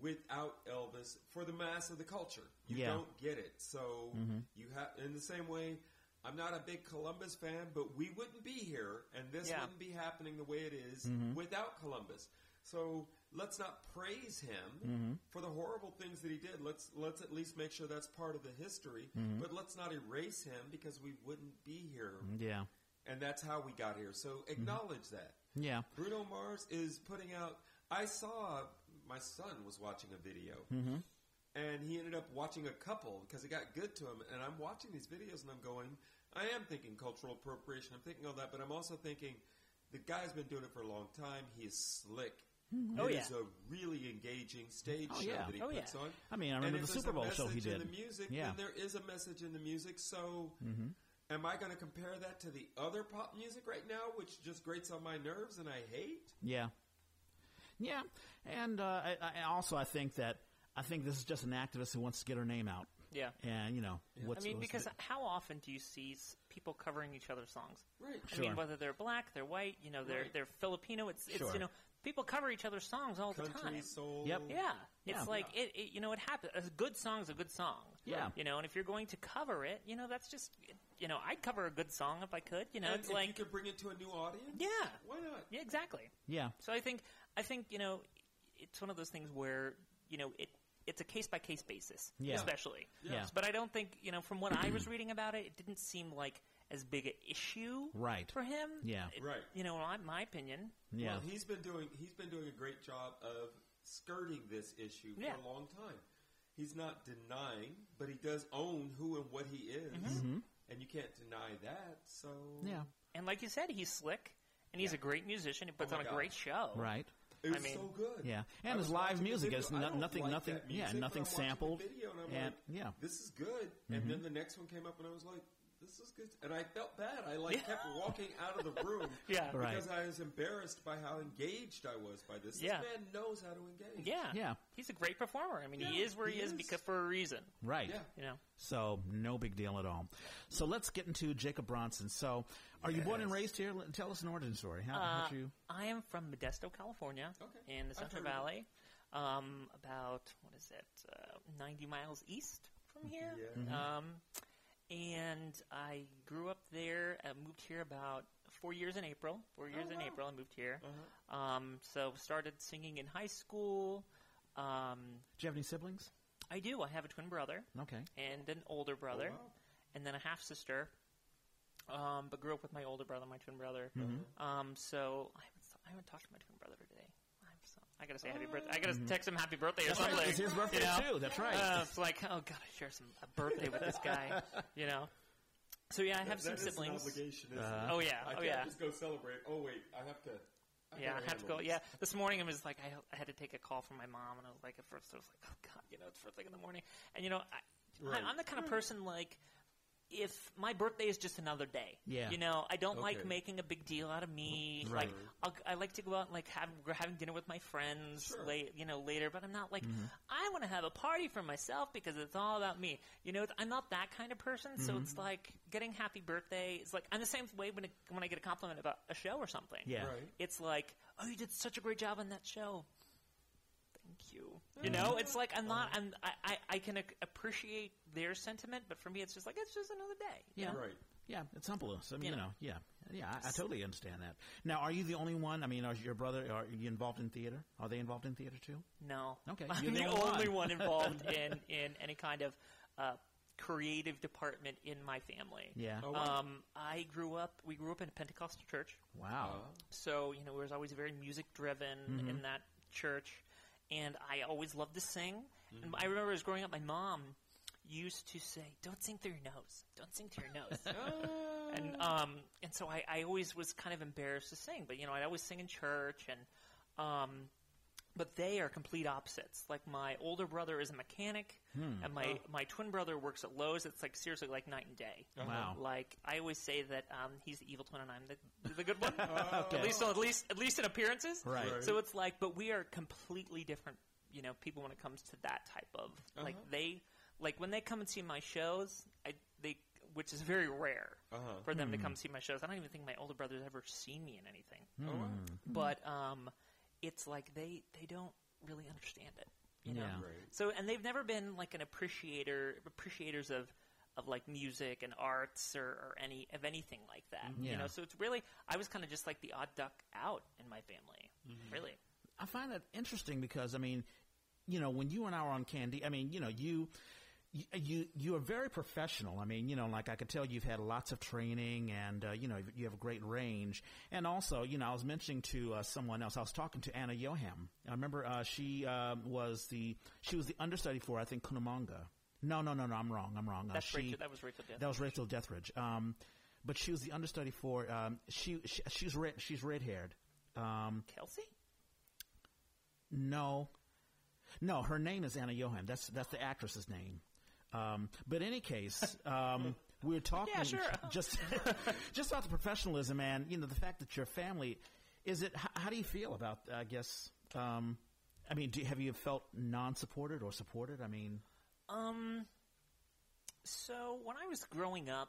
without Elvis for the mass of the culture. You
Yeah.
don't get it. So you have in the same way. I'm not a big Columbus fan, but we wouldn't be here, and this
Yeah.
wouldn't be happening the way it is
Mm-hmm.
without Columbus. So let's not praise him
Mm-hmm.
for the horrible things that he did. Let's let's at least make sure that's part of the history.
Mm-hmm.
But let's not erase him because we wouldn't be here,
Yeah.
And that's how we got here. So mm-hmm. acknowledge that.
Yeah.
Bruno Mars is putting out. I saw my son was watching a video,
Mm-hmm.
and he ended up watching a couple because it got good to him. And I'm watching these videos, and I'm going, I am thinking cultural appropriation. I'm thinking all that, but I'm also thinking the guy's been doing it for a long time. He is slick. Mm-hmm.
Oh,
It
yeah.
is a really engaging stage
Oh,
show
yeah.
that he
Oh,
puts
yeah.
on.
I mean, I
And
remember the Super
a
Bowl show he
message in
did.
the music,
Yeah.
then there is a message in the music. So, mm-hmm. Am I going to compare that to the other pop music right now, which just grates on my nerves and I hate?
Yeah. Yeah. And uh, I, I also I think that I think this is just an activist who wants to get her name out.
Yeah.
And you know, what's
I mean,
what's
because
the-
how often do you see s- people covering each other's songs?
Right.
I mean, whether they're black, they're white, you know, they're
Right.
they're Filipino. It's it's
Sure.
you know, people cover each other's songs all the
Country
time.
soul.
Yep.
Yeah, it's
Yeah.
like it, it. You know, it happens. A good song's a good song.
Yeah.
You know, and if you're going to cover it, you know, that's just. You know, I'd cover a good song if I could. You know,
And
it's
if
like.
you could bring it to a new audience,
Yeah.
why not?
Yeah, exactly.
yeah.
So I think I think you know, it's one of those things where you know it. It's a case by case basis,
Yeah.
especially.
Yeah.
But I don't think you know. From what I was reading about it, it didn't seem like as big an issue
Right.
for him.
Yeah.
It-
Right.
You know, in my opinion.
Yeah.
Well, he's been doing he's been doing a great job of skirting this issue
Yeah.
for a long time. He's not denying, but he does own who and what he is,
Mm-hmm.
And you can't deny that. So
yeah.
And like you said, he's slick and he's a great musician. He puts
Oh
on
my
a great show.
Right.
it was
I mean,
so good.
Yeah. And his live music is
I
no, nothing,
like
nothing,
that
yeah, nothing
I'm watching the
sampled.
video and I'm
and
like,
yeah.
this is good. And mm-hmm. then the next one came up, and I was like, this is good. And I felt bad. I like kept walking out of the room
Yeah.
Right.
because I was embarrassed by how engaged I was by this.
Yeah.
This man knows how to engage.
Yeah.
Yeah.
He's a great performer. I mean, he is where he,
he
is,
is.
because for a reason.
Right.
Yeah.
You know.
So no big deal at all. So let's get into Jacob Bronson. So, are you born and raised here? Let- Tell us an origin story. How,
Uh,
how'd you?
I am from Modesto, California,
Okay.
in the Central
heard of it.
Valley, um, about what is it, uh, ninety miles east from here.
Yeah.
Um, and I grew up there. I moved here about four years in April. Four years in
wow.
April, I moved here.
Uh-huh.
Um, so started singing in high school. Um,
Do you have any siblings?
I do. I have a twin brother
Okay.
and an older brother,
Oh, wow.
and then a half sister. Um, but grew up with my older brother, my twin brother.
Mhm.
Um, so I haven't, I haven't talked to my twin brother today. I'm so, I gotta say happy birthday. I gotta text him happy birthday or
That's
something.
right. It's his birthday
you know?
too. That's right.
Uh, it's like, oh god, I share some a birthday with this guy. You know. So yeah, I have some
That is an
siblings.
obligation, isn't
Uh,
it?
Oh yeah,
I
oh
can't
yeah.
just go celebrate. Oh wait, I have to. I
Yeah, I have to go.
handle
Yeah,
this.
this morning it was like I, I had to take a call from my mom, and I was like, at first I was like, oh god, you know, it's first thing in the morning, and you know, I,
Right.
I, I'm the kind of person like. If my birthday is just another day,
Yeah.
you know, I don't like making a big deal out of me.
Right.
Like, I'll, I like to go out and like have we're having dinner with my friends,
Sure.
late, you know, later. But I'm not like
Mm-hmm.
I want to have a party for myself because it's all about me. You know, I'm not that kind of person. So
Mm-hmm.
it's like getting happy birthday. It's like I'm the same way when it, when I get a compliment about a show or something
Yeah.
Right.
it's like, oh, you did such a great job on that show. Thank you. You know, it's like I'm not. I'm. I. I, I can ac- appreciate their sentiment, but for me, it's just like it's just another day. You
Yeah.
know?
Right.
Yeah, it's simple. So, I mean,
You
you
know.
know, yeah, yeah, I, I totally understand that. Now, are you the only one? I mean, are your brother? Are you involved in theater? Are they involved in theater too?
No.
Okay,
I'm
you're
the,
the only
only
one.
one involved in in any kind of uh, creative department in my family.
Yeah.
Oh, wow.
Um, I grew up. We grew up in a Pentecostal church.
Wow.
So, you know, it was always very music driven
Mm-hmm.
in that church. And I always loved to sing.
Mm-hmm.
And I remember as growing up, my mom used to say, Don't sing through your nose. Don't sing through your nose.
uh,
and um, and so I, I always was kind of embarrassed to sing. But, you know, I'd always sing in church. and um, But they are complete opposites. Like, my older brother is a mechanic,
Hmm.
and my, my twin brother works at Lowe's. It's like seriously like night and day.
Uh-huh.
Wow.
Like I always say that um, he's the evil twin and I'm the, the good one.
Okay.
At least, at least, at least in appearances.
Right.
Right.
So it's like, but we are completely different, you know, people when it comes to that type of like
Uh-huh.
they like when they come and see my shows, I they which is very rare
Uh-huh.
for them to
Hmm.
come see my shows. I don't even think my older brother's ever seen me in anything.
Oh.
Hmm.
But um, it's like they they don't really understand it. You know.
Yeah.
Right.
So, and they've never been like an appreciator, appreciators of, of like music and arts or, or any of anything like that.
Yeah.
You know, so it's really I was kind of just like the odd duck out in my family.
Mm-hmm.
Really.
I find that interesting because I mean, you know, when you and I were on Candide, I mean, you know, you. You, you you are very professional. I mean, you know, like I could tell you've had lots of training, and uh, you know you have a great range. And also, you know, I was mentioning to uh, someone else. I was talking to Anna Yoham. I remember uh, she um, was the she was the understudy for I think Kunamanga. No, no, no, no. I'm wrong. I'm wrong. Uh,
That's
she,
Rachel, that was Rachel Death.
That was Rachel Deathridge. Um, but she was the understudy for. Um, she, she she's red. She's red haired. Um,
Kelsey?
no, no. Her name is Anna Yoham. That's that's the actress's name. Um, but in any case, um, we're talking
Yeah, sure.
just just about the professionalism and you know the fact that your family. Is it? How, how do you feel about? I guess. Um, I mean, do, have you felt non-supported or supported? I mean,
Um, so when I was growing up,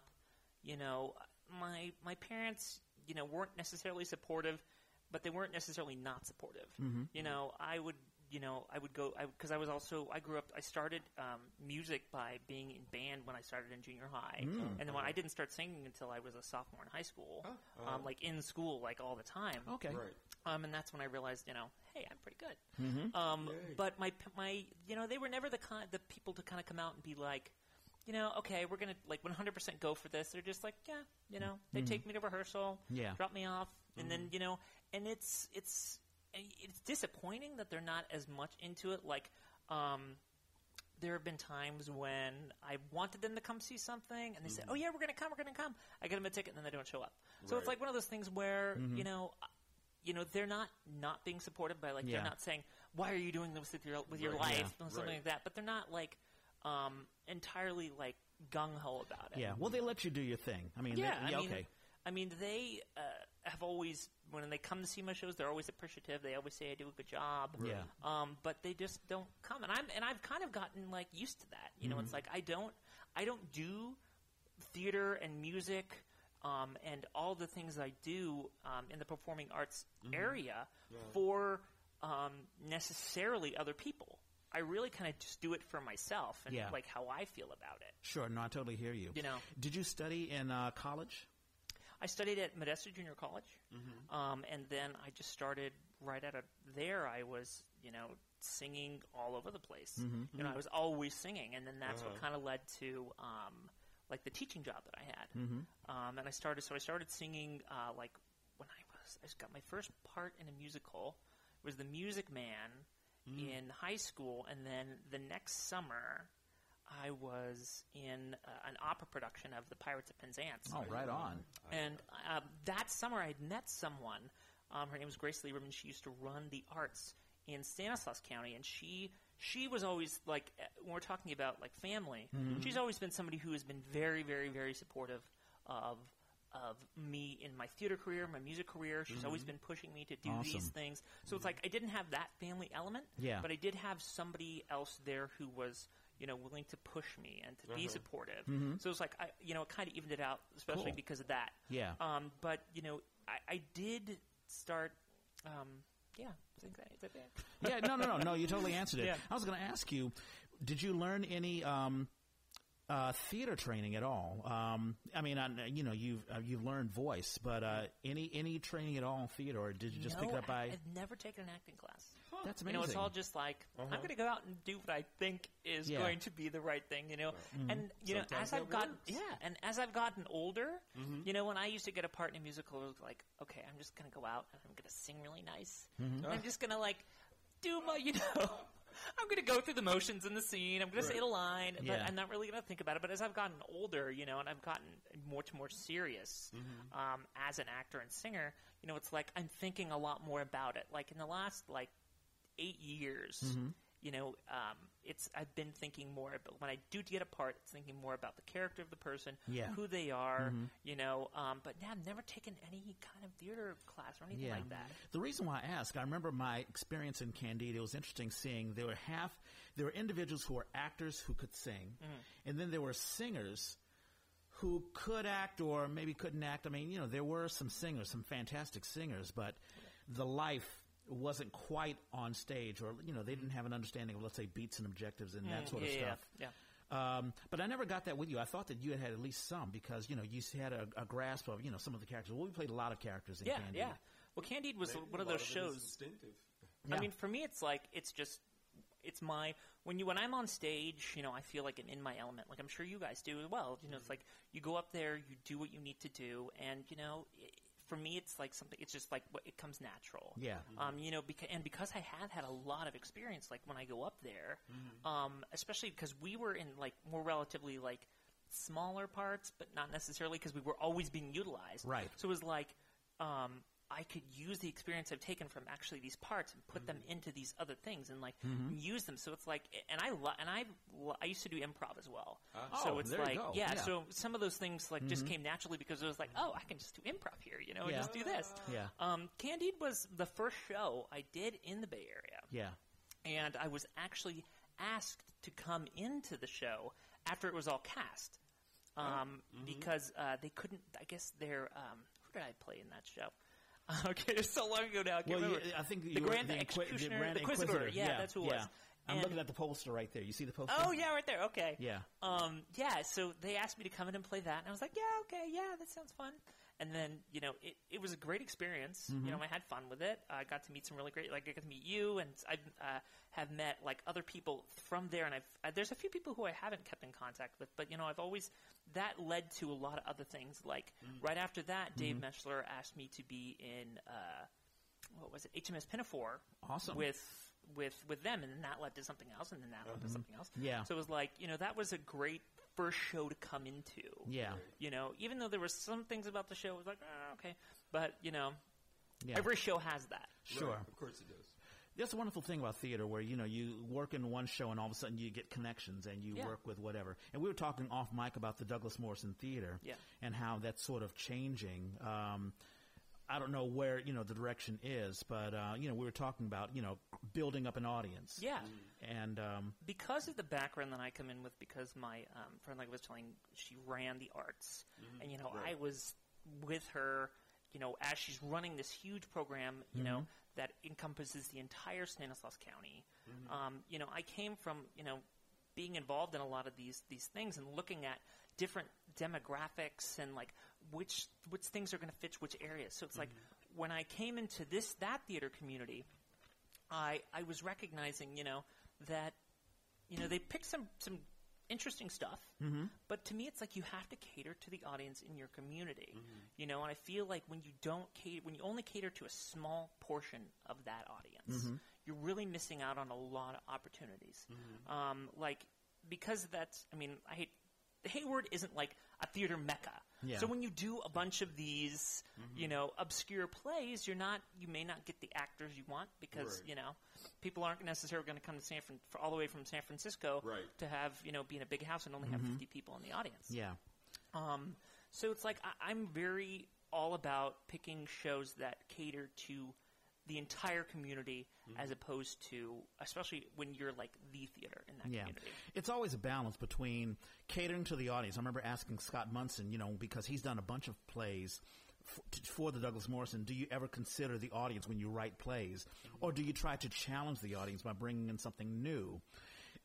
you know, my my parents, you know, weren't necessarily supportive, but they weren't necessarily not supportive.
Mm-hmm.
You know, I would, you know, I would go because I, was also I grew up. I started um, music by being in band when I started in junior high,
Mm.
and then when I didn't start singing until I was a sophomore in high school,
Oh, uh-huh.
um, like in school, like all the time.
okay.
Right.
Um, and that's when I realized, you know, hey, I'm pretty good.
Mm-hmm.
Um,
Yay.
but my my you know they were never the kind the people to kind of come out and be like, you know, okay, we're gonna like 100% go for this. They're just like, yeah, you know, they take me to rehearsal,
Yeah.
drop me off, and then you know, and it's it's it's disappointing that they're not as much into it. Like, um, there have been times when I wanted them to come see something, and they say, "Oh yeah, we're gonna come, we're gonna come." I get them a ticket, and then they don't show up. So it's like one of those things where you know, uh, you know, they're not not being supported by like
Yeah.
they're not saying, "Why are you doing this with your with your life?"
Yeah.
or something
Right.
like that. But they're not like um, entirely like gung ho about it.
Yeah. Well, they let you do your thing. I mean,
Yeah,
they,
I mean,
okay.
I mean, they uh, have always when they come to see my shows, they're always appreciative. They always say I do a good job.
Yeah.
Um, but they just don't come, and I'm and I've kind of gotten like used to that. You know,
Mm-hmm.
it's like I don't I don't do theater and music. Um, and all the things I do um, in the performing arts
Mm-hmm.
area for um, necessarily other people. I really kind of just do it for myself and
Yeah.
like how I feel about it.
Sure, no, I totally hear you.
You know.
did you study in uh, college?
I studied at Modesto Junior College, um, and then I just started right out of there. I was, you know, singing all over the place. You know, I was always singing, and then that's what kind of led to um, like the teaching job that I had. Um, and I started, so I started singing uh, like when I was, I just got my first part in a musical. It was The Music Man in high school, and then the next summer. I was in uh, an opera production of The Pirates of Penzance.
Oh, right on.
And um, that summer, I had met someone. Um, her name was Grace Lieberman. She used to run the arts in Stanislaus County, and she she was always like uh, when we're talking about like family.
Mm-hmm.
She's always been somebody who has been very, very, very supportive of of me in my theater career, my music career. She's always been pushing me to do these things. So it's like I didn't have that family element,
Yeah.
but I did have somebody else there who was. You know, willing to push me and to be supportive. So it's like I, you know, it kind of evened it out, especially
Mm-hmm. Cool.
because of that.
Yeah.
Um, but you know, I, I did start. Um, yeah, I think that, is that it?
yeah, no, no, no, no. You totally answered it.
Yeah.
I was going to ask you, did you learn any um, uh, theater training at all? Um, I mean, I, you know, you've uh, you've learned voice, but uh, any any training at all in theater, or did you just
no,
pick it up by?
I, have never taken an acting class.
That's
You
amazing.
know, it's all just like I'm going to go out and do what I think is
Yeah.
going to be the right thing. You know, mm-hmm. and you know, as I've gotten
works.
yeah, and as I've gotten older, you know, when I used to get a part in a musical, it was like, okay, I'm just going to go out and I'm going to sing really nice. And I'm just going to like do my, you know. I'm going to go through the motions in the scene. I'm going to say the line, but
Yeah.
I'm not really going to think about it. But as I've gotten older, you know, and I've gotten more to more serious um, as an actor and singer, you know, it's like I'm thinking a lot more about it. Like in the last like eight years,
Mm-hmm.
you know, um, it's I've been thinking more about when I do get a part, it's thinking more about the character of the person,
Yeah. Mm-hmm.
who they are, you know. Um, but yeah, I've never taken any kind of theater class or anything
Yeah.
like that.
The reason why I ask, I remember my experience in Candide. It was interesting seeing there were half, there were individuals who were actors who could sing, and then there were singers who could act or maybe couldn't act. I mean, you know, there were some singers, some fantastic singers, but the life wasn't quite on stage, or you know, they didn't have an understanding of, let's say, beats and objectives and that
Mm,
sort of
yeah, yeah,
stuff.
yeah.
Um, but I never got that with you. I thought that you had had at least some because you know you had a, a grasp of you know some of the characters. Well, we played a lot of characters in
Yeah,
Candide.
yeah. Well, Candide was
Maybe
one of those
it is
shows.
Instinctive.
Yeah.
I mean, for me, it's like it's just it's my when you when I'm on stage, you know, I feel like I'm in my element. Like I'm sure you guys do as well. You know, it's like you go up there, you do what you need to do, and you know, i for me, it's like something. It's just like what it comes natural.
Yeah.
Um, you know, because and because I have had a lot of experience, like when I go up there, um, especially because we were in like more relatively like smaller parts, but not necessarily because we were always being utilized.
Right.
So it was like um, I could use the experience I've taken from actually these parts and put them into these other things and like use them. So it's like, and I lo- and I lo- I used to do improv as well. so
Oh,
it's
there you
like,
go.
yeah,
Yeah.
So some of those things like just came naturally because it was like, oh, I can just do improv here, you know, and
Yeah.
just do this.
Yeah.
Um, Candide was the first show I did in the Bay Area
Yeah.
and I was actually asked to come into the show after it was all cast, um,
Mm-hmm.
because uh, they couldn't. I guess their um, who did I play in that show? okay, it's so long ago now. I can't
Well, you. I think
the Grand
the,
Executioner,
Grand
the Inquisitor.
Inquisitor.
Yeah, that's who it
yeah.
was.
I'm
And-
looking at the poster right there. You see the poster?
Oh yeah, right there. Okay.
Yeah.
Um, yeah. So they asked me to come in and play that, and I was like, yeah, okay, yeah, that sounds fun. And then you know, it, it was a great experience.
Mm-hmm.
You know, I had fun with it. I got to meet some really great, like I got to meet you, and I uh, have met like other people from there. And I've uh, there's a few people who I haven't kept in contact with, but you know, I've always that led to a lot of other things. Like
Mm-hmm.
right after that, Dave Meschler asked me to be in uh, what was it, HMS Pinafore,
Awesome.
with with with them, and then that led to something else, and then that led to something else.
Mm-hmm. Yeah.
So it was like you know that was a great first show to come into.
Yeah.
You know, even though there were some things about the show, it was like ah, okay, but you know,
Yeah.
every show has that.
Sure.
Right, of course it does.
That's a wonderful thing about theater where, you know, you work in one show and all of a sudden you get connections and you
Yeah.
work with whatever. And we were talking off mic about the Douglas Morrison Theater
Yeah.
and how that's sort of changing. Um, I don't know where, you know, the direction is, but, uh, you know, we were talking about, you know, building up an audience.
Yeah.
And, um,
because of the background that I come in with, because my um, friend, like I was telling, she ran the arts, and you know, I was with her you know, as she's running this huge program, you know, that encompasses the entire Stanislaus County. Um, you know, I came from, you know, being involved in a lot of these these things and looking at different demographics and like which which things are going to fit which areas. So it's like mm-hmm. when I came into this that theater community, I I was recognizing, you know, that you know they picked some some interesting stuff, mm-hmm. but to me it's like you have to cater to the audience in your community. Mm-hmm. You know, and I feel like when you don't cater when you only cater to a small portion of that audience, you're really missing out on a lot of opportunities. Um, like because that's I mean, I hate Hayward isn't like a theater mecca.
Yeah.
So when you do a bunch of these, you know, obscure plays, you're not, you may not get the actors you want because
Right.
you know, people aren't necessarily going to come to San Fran for all the way from San Francisco
Right.
to have you know be in a big house and only have 50 people in the audience.
Yeah.
Um, so it's like I, I'm very all about picking shows that cater to the entire community as opposed to, especially when you're like the theater in that
Yeah.
community.
It's always a balance between catering to the audience. I remember asking Scott Munson, you know, because he's done a bunch of plays for the Douglas Morrison. Do you ever consider the audience when you write plays? Or do you try to challenge the audience by bringing in something new?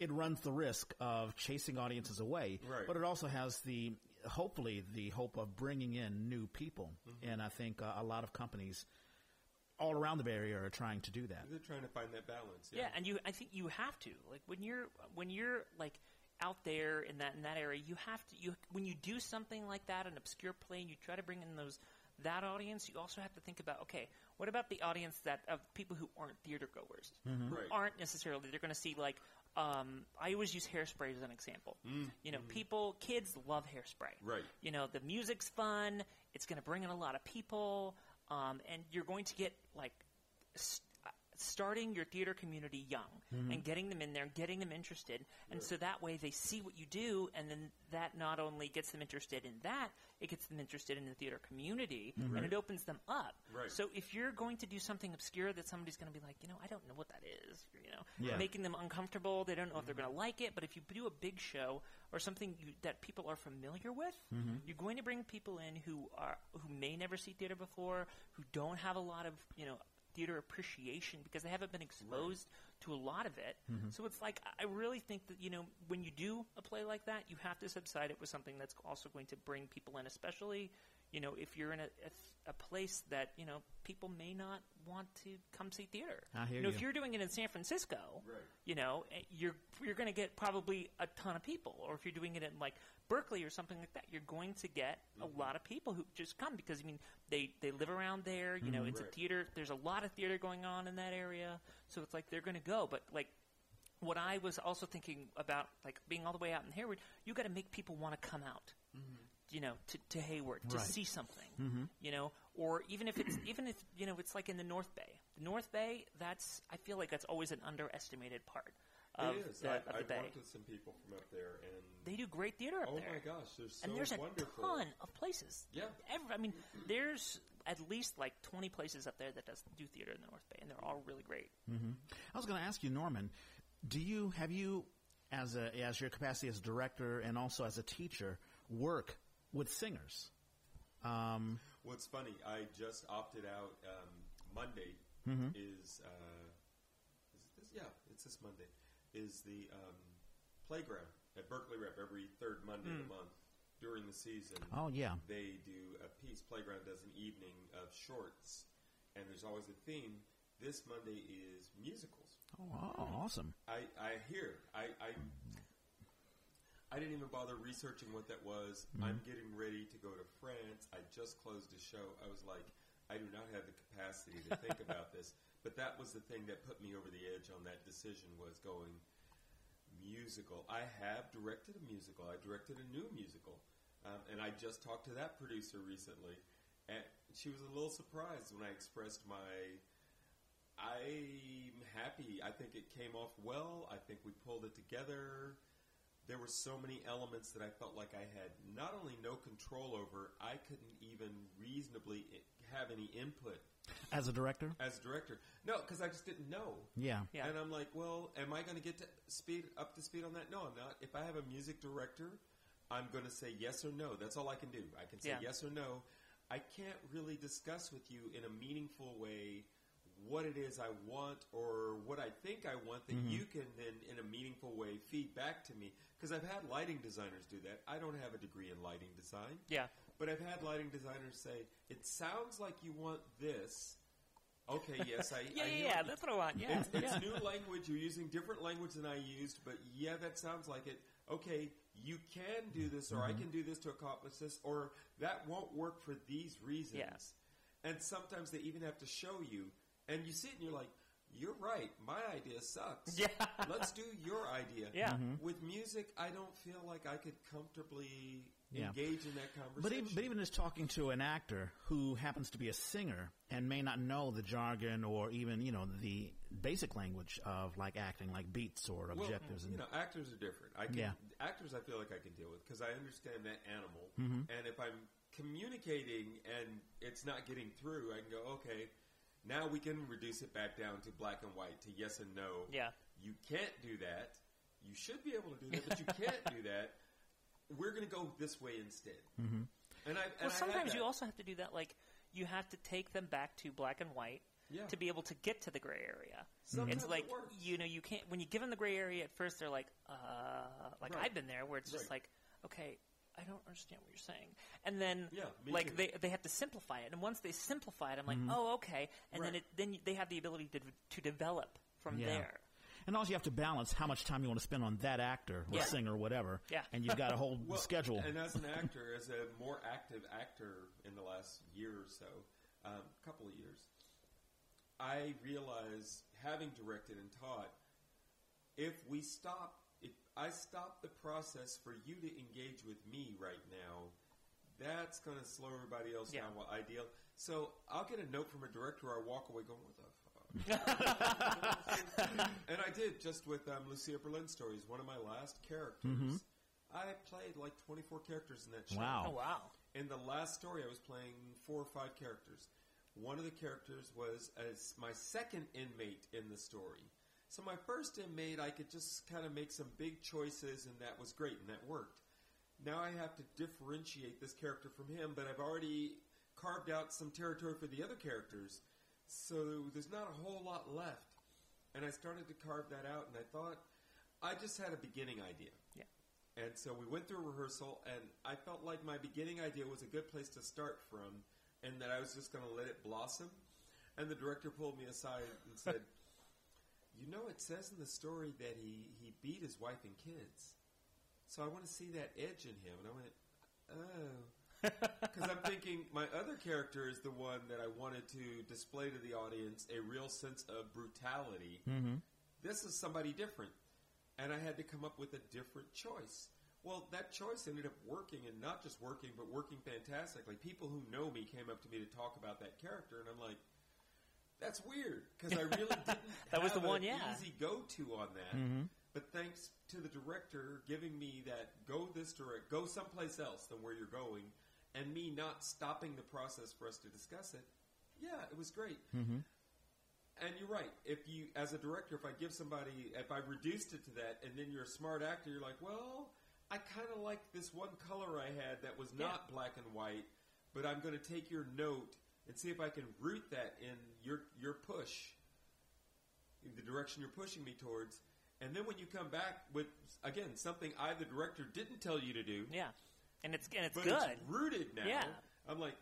It runs the risk of chasing audiences away,
Right.
but it also has the, hopefully, the hope of bringing in new people.
Mm-hmm.
And I think uh, a lot of companies all around the Bay Area are trying to do that.
They're trying to find that balance.
Yeah, and you, I think you have to like when you're when you're like out there in that in that area, you have to you when you do something like that, an obscure play, and you try to bring in those that audience. You also have to think about okay, what about the audience that of people who aren't theater goers, mm-hmm. who
Right.
aren't necessarily they're going to see like. Um, I always use hairspray as an example. Mm. You know, mm-hmm. people, kids love hairspray.
Right.
You know, the music's fun. It's going to bring in a lot of people, um, and you're going to get like st- starting your theater community young mm-hmm. and getting them in there, getting them interested, and so that way they see what you do, and then that not only gets them interested in that, it gets them interested in the theater community, mm-hmm. and it opens them up.
Right.
So if you're going to do something obscure that somebody's going to be like, you know, I don't know what that is, you know,
Yeah.
making them uncomfortable, they don't know if they're mm-hmm. going to like it, but if you do a big show or something you, that people are familiar with, you're going to bring people in who are who may never see theater before, who don't have a lot of you know theater appreciation because they haven't been exposed to a lot of it. Mm-hmm. So it's like I really think that you know when you do a play like that, you have to subside it with something that's also going to bring people in, especially you know if you're in a, a, a place that you know people may not want to come see theater.
I hear
you know,
you.
if you're doing it in San Francisco,
Right.
you know, eh, you're you're going to get probably a ton of people. Or if you're doing it in like Berkeley or something like that, you're going to get
Mm-hmm.
a lot of people who just come because I mean they they live around there. You know, it's
Right.
a theater. There's a lot of theater going on in that area, so it's like they're going to go. But like. What I was also thinking about, like being all the way out in Hayward, you got to make people want to come out, you know, to, to Hayward to
Right.
see something, mm-hmm. you know, or even if it's even if you know it's like in the North Bay. The North Bay, that's I feel like that's always an underestimated part of
it is.
the,
I,
of the
I've
Bay.
worked with some people from up there, and
They do great theater up
oh
there.
my gosh, they're so
and there's a ton of places.
Yeah.
Every, I mean, there's at least like 20 places up there that does do theater in the North Bay, and they're all really great. Mm-hmm.
I was going to ask you, Norman, do you have you, as a as your capacity as director and also as a teacher, work with singers? Um,
What's funny, I just opted out. Um, Monday
Mm-hmm.
is, uh, is it this? Yeah, it's this Monday. Is the um, playground at Berkeley Rep every third Monday of the month during the season?
oh yeah,
They do a piece. Playground does an evening of shorts, and there's always a theme. This Monday is musicals.
oh, oh, awesome.
I, I hear. I, I I didn't even bother researching what that was. I'm getting ready to go to France. I just closed a show. I was like, I do not have the capacity to think about this. But that was the thing that put me over the edge on that decision was going musical. I have directed a musical. I directed a new musical, um, and I just talked to that producer recently, and she was a little surprised when I expressed my I'm happy. I think it came off well. I think we pulled it together. There were so many elements that I felt like I had not only no control over, I couldn't even reasonably i- have any input
As a director,
as a director. No, because I just didn't know.
yeah,
Yeah.
And I'm like, well, am I going to get to speed up to speed on that? No, I'm not. If I have a music director, I'm going to say yes or no. That's all I can do. I can say
Yeah.
yes or no. I can't really discuss with you in a meaningful way what it is I want or what I think I want that
Mm-hmm.
you can then, in a meaningful way, feed back to me. Because I've had lighting designers do that. I don't have a degree in lighting design.
Yeah.
But I've had lighting designers say, "It sounds like you want this." Okay, yes, I.
Yeah,
I
yeah,
hear
yeah.
what you-
That's what I want. Yeah.
It's, it's
yeah.
new language. You're using different language than I used, but yeah, that sounds like it. Okay, you can do this, or I
Mm-hmm.
can do this to accomplish this, or that won't work for these reasons.
Yeah.
And sometimes they even have to show you, and you see it, and you're like, "You're right. My idea sucks.
Yeah.
let's do your idea."
Yeah.
With music, I don't feel like I could comfortably
Yeah.
engage in that conversation.
But even, but even just talking to an actor who happens to be a singer and may not know the jargon or even you know the basic language of like acting, like beats or
Well,
objectives,
you
and
know, actors are different. I can,
Yeah.
actors I feel like I can deal with because I understand that animal,
Mm-hmm.
and if I'm communicating and it's not getting through, I can go, okay, now we can reduce it back down to black and white to yes and no.
Yeah.
You can't do that. You should be able to do that, but you can't do that. We're going to go this way instead. Mm-hmm. And I and
Well,
I
sometimes you also have to do that. Like you have to take them back to black and white
Yeah.
to be able to get to the gray area.
Sometimes
it's like
it works.
you know you can't when you give them the gray area at first they're like uh like
Right.
I've been there where it's just like okay I don't understand what you're saying and then
Yeah,
like
too.
they they have to simplify it and once they simplify it I'm like oh okay and then it then you- they have the ability to to develop from
Yeah.
there.
and also you have to balance how much time you want to spend on that actor or
Yeah.
singer or whatever.
Yeah.
and you've got a whole
Well,
schedule.
And as an actor, as a more active actor in the last year or so, a um, couple of years, I realize, having directed and taught, if we stop, if I stop the process for you to engage with me right now, that's going to slow everybody else
Yeah.
down. What ideal? So I'll get a note from a director. Or I walk away going, "What the fuck?" and I did just with um, Lucia Berlin stories. One of my last characters. I played like 24 characters in that show.
Wow.
Oh wow.
In the last story, I was playing four or five characters. One of the characters was as my second inmate in the story. So my first inmate, I could just kind of make some big choices, and that was great, and that worked. Now I have to differentiate this character from him, but I've already carved out some territory for the other characters, so there's not a whole lot left. And I started to carve that out, and I thought I just had a beginning idea.
Yeah.
And so we went through a rehearsal, and I felt like my beginning idea was a good place to start from, and that I was just going to let it blossom. And the director pulled me aside and said, "You know, it says in the story that he he beat his wife and kids, so I want to see that edge in him." And I went, "Oh." Because I'm thinking my other character is the one that I wanted to display to the audience a real sense of brutality.
mm-hmm.
This is somebody different and I had to come up with a different choice. Well, that choice ended up working, and not just working, but working fantastically. People who know me came up to me to talk about that character, and I'm like, "That's weird," because I really didn't.
That was
have
the one,
an
yeah.
Easy go-to on that, mm-hmm. but thanks to the director giving me that go this direct, go someplace else than where you're going, and me not stopping the process for us to discuss it. Yeah, it was great. Mm-hmm. And you're right. If you, as a director, if I give somebody, if I reduced it to that, and then you're a smart actor, you're like, well, I kind of like this one color I had that was not black and white, but I'm going to take your note and see if I can root that in your your push, in the direction you're pushing me towards. And then when you come back with again something I, the director, didn't tell you to do,
Yeah. And it's and it's
but
good.
it's rooted now.
Yeah.
I'm like,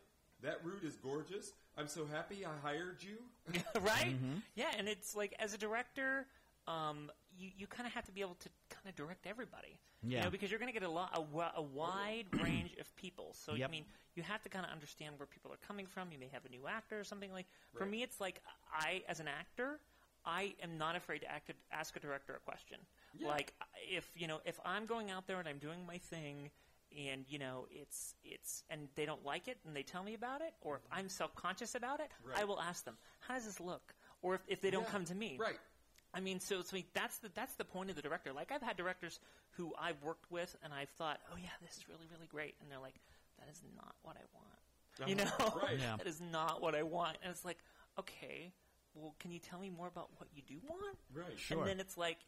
that root is gorgeous. I'm so happy I hired you.
right?
Mm-hmm.
Yeah, and it's like as a director, um, you you kind of have to be able to kind of direct everybody. You
Yeah.
know, because you're going to get a lot a, a wide range of people. So
Yep.
I mean, you have to kind of understand where people are coming from. You may have a new actor or something like. For me, it's like I, as an actor, I am not afraid to act, ask a director a question.
Yeah.
Like if you know if I'm going out there and I'm doing my thing. And you know it's it's and they don't like it and they tell me about it or if mm-hmm. I'm self conscious about it I will ask them how does this look or if, if they don't
Yeah,
come to me
Right.
I mean, so, so that's the that's the point of the director. Like I've had directors who I've worked with, and I've thought, oh yeah, this is really really great, and they're like, that is not what I want. You know,
Uh-huh. Right.
Yeah.
that is not what I want. And it's like, okay, well, can you tell me more about what you do want?
Right.
Sure.
And then it's like.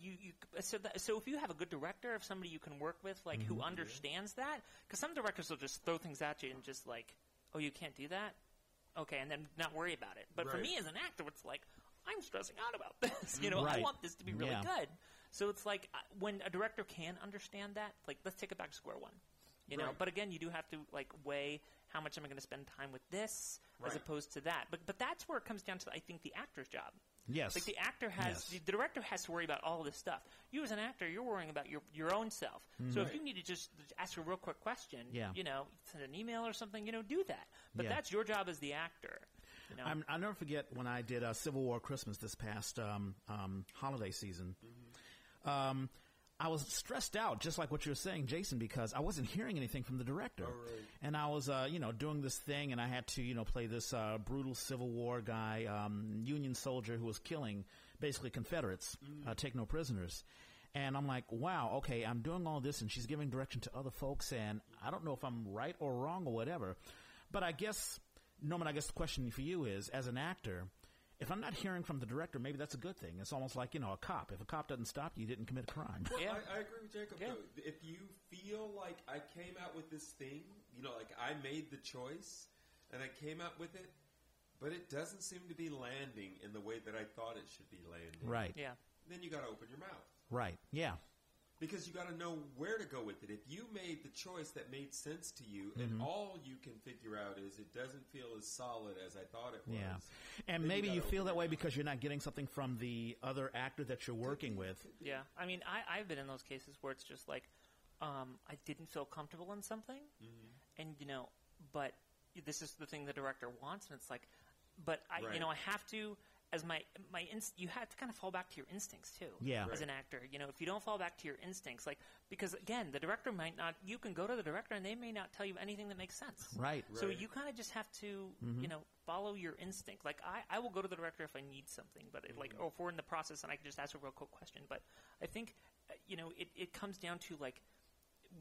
You, you so that, so if you have a good director, if somebody you can work with, like
Mm-hmm.
who understands that, because some directors will just throw things at you and just like, oh, you can't do that? Okay, and then not worry about it. But for me as an actor, it's like, I'm stressing out about this. You know, I want this to be really
Yeah.
good. So it's like uh, when a director can understand that, like, let's take it back to square one. You know, but again, you do have to like weigh how much am I going to spend time with this as opposed to that. But but that's where it comes down to I think the actor's job.
Yes.
Like the actor has,
Yes.
the, director has to worry about all this stuff. You as an actor, you're worrying about your your own self. So if you need to just ask a real quick question.
Yeah.
you know, send an email or something, you know, do that. But
Yeah.
that's your job as the actor. You know,
I'm, I'll never forget when I did a Civil War Christmas this past um, um, holiday season. Um, I was stressed out, just like what you were saying, Jason, because I wasn't hearing anything from the director.
Oh, right.
And I was, uh, you know, doing this thing, and I had to, you know, play this uh, brutal Civil War guy, um, Union soldier who was killing basically Confederates, uh, take no prisoners. And I'm like, wow, okay, I'm doing all this, and she's giving direction to other folks, and I don't know if I'm right or wrong or whatever. But I guess, Norman, I guess the question for you is, as an actor, if I'm not hearing from the director, maybe that's a good thing. It's almost like, you know, a cop. If a cop doesn't stop you, you didn't commit a crime.
Well,
Yeah.
I, I agree with Jacob.
Yeah.
Though. If you feel like I came out with this thing, you know, like I made the choice and I came out with it, but it doesn't seem to be landing in the way that I thought it should be landing.
Right.
yeah.
Then you got to open your mouth
Right. Yeah.
Because you got to know where to go with it. If you made the choice that made sense to you, and
Mm-hmm.
all you can figure out is it doesn't feel as solid as I thought it was.
Yeah. And maybe
gotta
you feel that way because you're not getting something from the other actor that you're working with.
Yeah, I mean, I, I've been in those cases where it's just like, um, I didn't feel comfortable in something,
Mm-hmm.
and you know, but this is the thing the director wants, and it's like, but I, you know, I have to, as my my inst- you have to kind of fall back to your instincts too.
Yeah.
as an actor, you know, if you don't fall back to your instincts, like because again, the director might not. You can go to the director, and they may not tell you anything that makes sense.
Right.
right.
So you kind of just have to, you know, follow your instinct. Like I, I will go to the director if I need something, but it, like, or if we're in the process and I can just ask a real quick question. But I think, uh, you know, it, it comes down to like,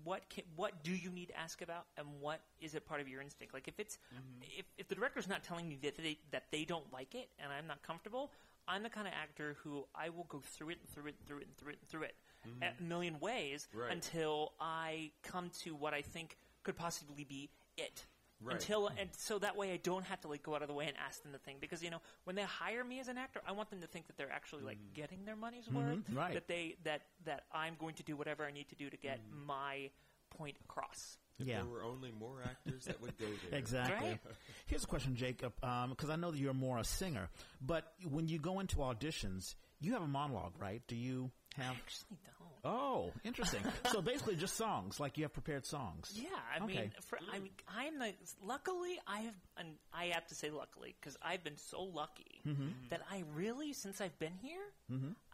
what can, what do you need to ask about, and what is it part of your instinct? Like if it's mm-hmm. if, if the director's not telling me that they that they don't like it and I'm not comfortable, I'm the kind of actor who I will go through it and through it and through it and through it and through it mm-hmm. a million ways
Right.
until I come to what I think could possibly be it
Right.
until and so that way I don't have to like go out of the way and ask them the thing because you know when they hire me as an actor I want them to think that they're actually like mm. getting their money's mm-hmm. worth
right.
that they that that I'm going to do whatever I need to do to get mm. my point across
If
Yeah.
there were only more actors that would go there.
Exactly.
Right.
Here's a question, Jacob, um, because I know that you're more a singer, but when you go into auditions, you have a monologue, right? Do you
I
have?
actually don't
Oh, interesting. so basically, just songs, like you have prepared songs.
Yeah, I
Okay.
mean, for, I mean, I'm the. Luckily, I have, and I have to say luckily because I've been so lucky
Mm-hmm.
that I really, since I've been here,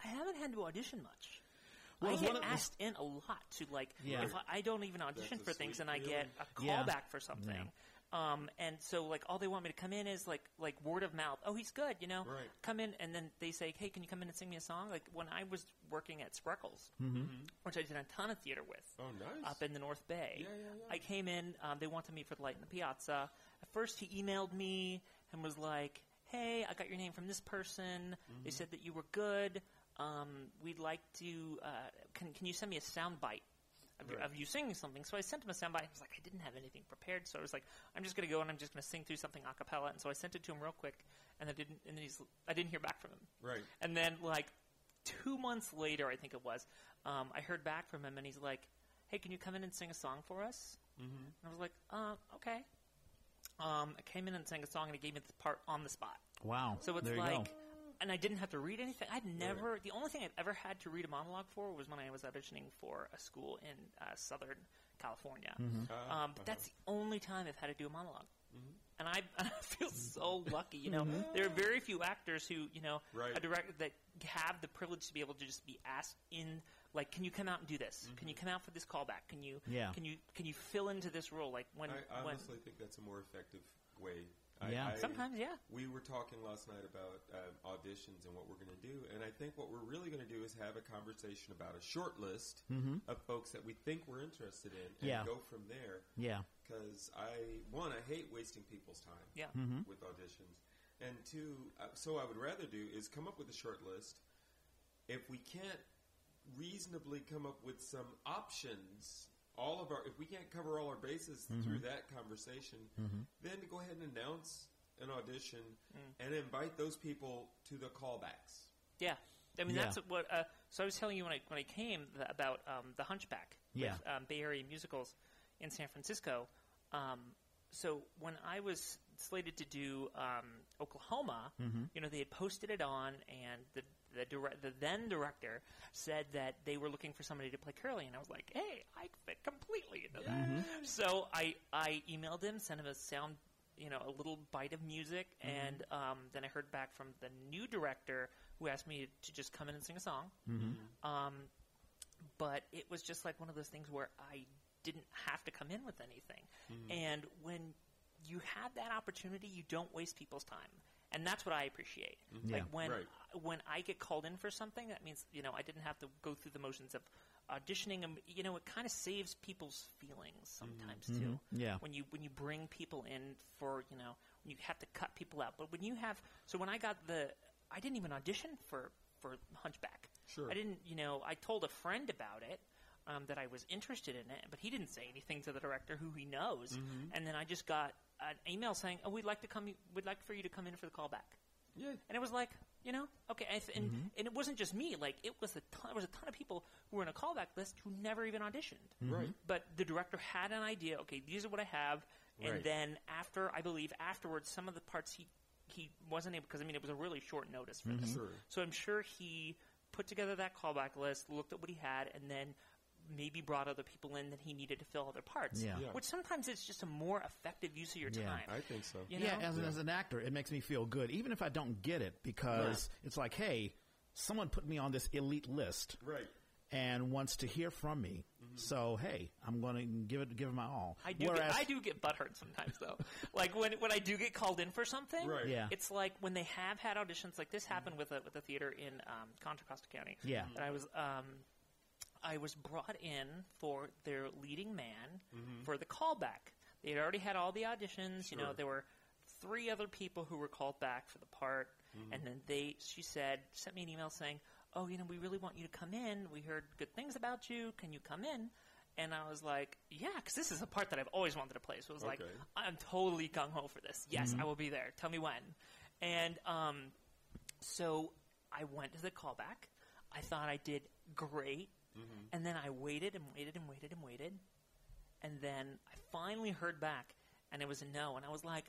I haven't had to audition much.
Well,
I get
one of
asked in a lot to like.
Yeah.
If I, I don't even audition
a
for things, and I get a
Yeah.
callback for something. Um, and so like all they want me to come in is like like word of mouth. Oh, he's good, you know.
Right.
Come in, and then they say, "Hey, can you come in and sing me a song?" Like when I was working at Spreckels,
Mm-hmm.
which I did a ton of theater with
Oh, nice.
up in the North Bay.
Yeah, yeah, yeah.
I came in. Um, they wanted me for the light in the piazza. At first, he emailed me and was like, "Hey, I got your name from this person. They said that you were good. Um, we'd like to. Uh, can can you send me a sound bite?" Of,
Right.
of you singing something, so I sent him a soundbite. I was like, I didn't have anything prepared, so I was like, I'm just gonna go and I'm just gonna sing through something a cappella. And so I sent it to him real quick, and I didn't, and then he's, I didn't hear back from him.
Right.
And then like two months later, I think it was, um, I heard back from him, and he's like, "Hey, can you come in and sing a song for us?" Mm-hmm. And I was like, "Uh, okay." Um, I came in and sang a song, and he gave me the part on the spot.
Wow.
So it's
there
like. And I didn't have to read anything. I'd never. The only thing I've ever had to read a monologue for was when I was auditioning for a school in uh, Southern California.
Mm-hmm.
Uh,
Um, but that's the only time I've had to do a monologue. And I, I feel so lucky. You know, there are very few actors who, you know,
Right.
a director that have the privilege to be able to just be asked in, like, can you come out and do this? Can you come out for this callback? Can you,
Yeah.
can you, can you fill into this role? Like when,
I
when
honestly think that's a more effective way. I,
Yeah.
I,
sometimes, yeah,
We were talking last night about um, auditions and what we're going to do, and I think what we're really going to do is have a conversation about a short list of folks that we think we're interested in, and
Mm-hmm. Yeah.
go from there.
Yeah.
Because I one, I hate wasting people's time
yeah,
Mm-hmm.
with auditions, and two, uh, so I would rather do is come up with a short list. If we can't reasonably come up with some options all of our if we can't cover all our bases
Mm-hmm.
through that conversation, then go ahead and announce an audition
Mm.
and invite those people to the callbacks.
Yeah, I mean
Yeah.
that's what. Uh, so I was telling you when I when I came th- about um, the Hunchback
Yeah.
with um, Bay Area musicals in San Francisco. Um, so when I was slated to do um, Oklahoma,
Mm-hmm.
you know, they had posted it on, and the the, dire- the then director said that they were looking for somebody to play Curly, and I was like, "Hey, I fit completely into that."
Mm-hmm.
So I I emailed him, sent him a sound, you know, a little bite of music,
Mm-hmm.
and um, then I heard back from the new director who asked me to just come in and sing a song.
Mm-hmm.
Um, but it was just like one of those things where I didn't have to come in with anything. And when you have that opportunity, you don't waste people's time. And that's what I appreciate.
Yeah.
Like when
Right.
when I get called in for something, that means you know I didn't have to go through the motions of auditioning. And you know, it kind of saves people's feelings sometimes too.
Yeah.
When you when you bring people in for you know when you have to cut people out, but when you have so when I got the I didn't even audition for for Hunchback.
Sure.
I didn't, you know, I told a friend about it, um, that I was interested in it, but he didn't say anything to the director who he knows.
Mm-hmm.
And then I just got an email saying, "Oh, we'd like to come. We'd like for you to come in for the callback."
Yeah.
And it was like, you know, okay, and
Mm-hmm.
and it wasn't just me. Like it was a ton, there was a ton of people who were in a callback list who never even auditioned.
Right.
But the director had an idea. Okay, these are what I have. And
Right.
then after, I believe afterwards, some of the parts he he wasn't able because I mean it was a really short notice for this.
Sure.
So I'm sure he put together that callback list, looked at what he had, and then maybe brought other people in that he needed to fill other parts.
Yeah.
Yeah.
Which sometimes it's just a more effective use of your
Yeah.
time.
I think so.
You know?
yeah, as, as an actor, it makes me feel good, even if I don't get it, because it's like, hey, someone put me on this elite list
Right.
and wants to hear from me. So hey, I'm going to give it give it my all.
I do.
Whereas,
get, I do get butthurt sometimes, though. like when when I do get called in for something,
Right.
Yeah.
it's like when they have had auditions. Like this happened with a with a theater in um, Contra Costa County.
Yeah.
and I was um, I was brought in for their leading man mm-hmm. for the callback. They had already had all the auditions. You know, there were three other people who were called back for the part, mm-hmm. and then they she said sent me an email saying, "Oh, you know, we really want you to come in. We heard good things about you. Can you come in?" And I was like, "Yeah, because this is a part that I've always wanted to play." So it was like, "I'm totally gung ho for this. Yes, mm-hmm. I will be there. Tell me when." And um, so I went to the callback. I thought I did great, Mm-hmm. and then I waited and waited and waited and waited, and then I finally heard back, and it was a no, and I was like,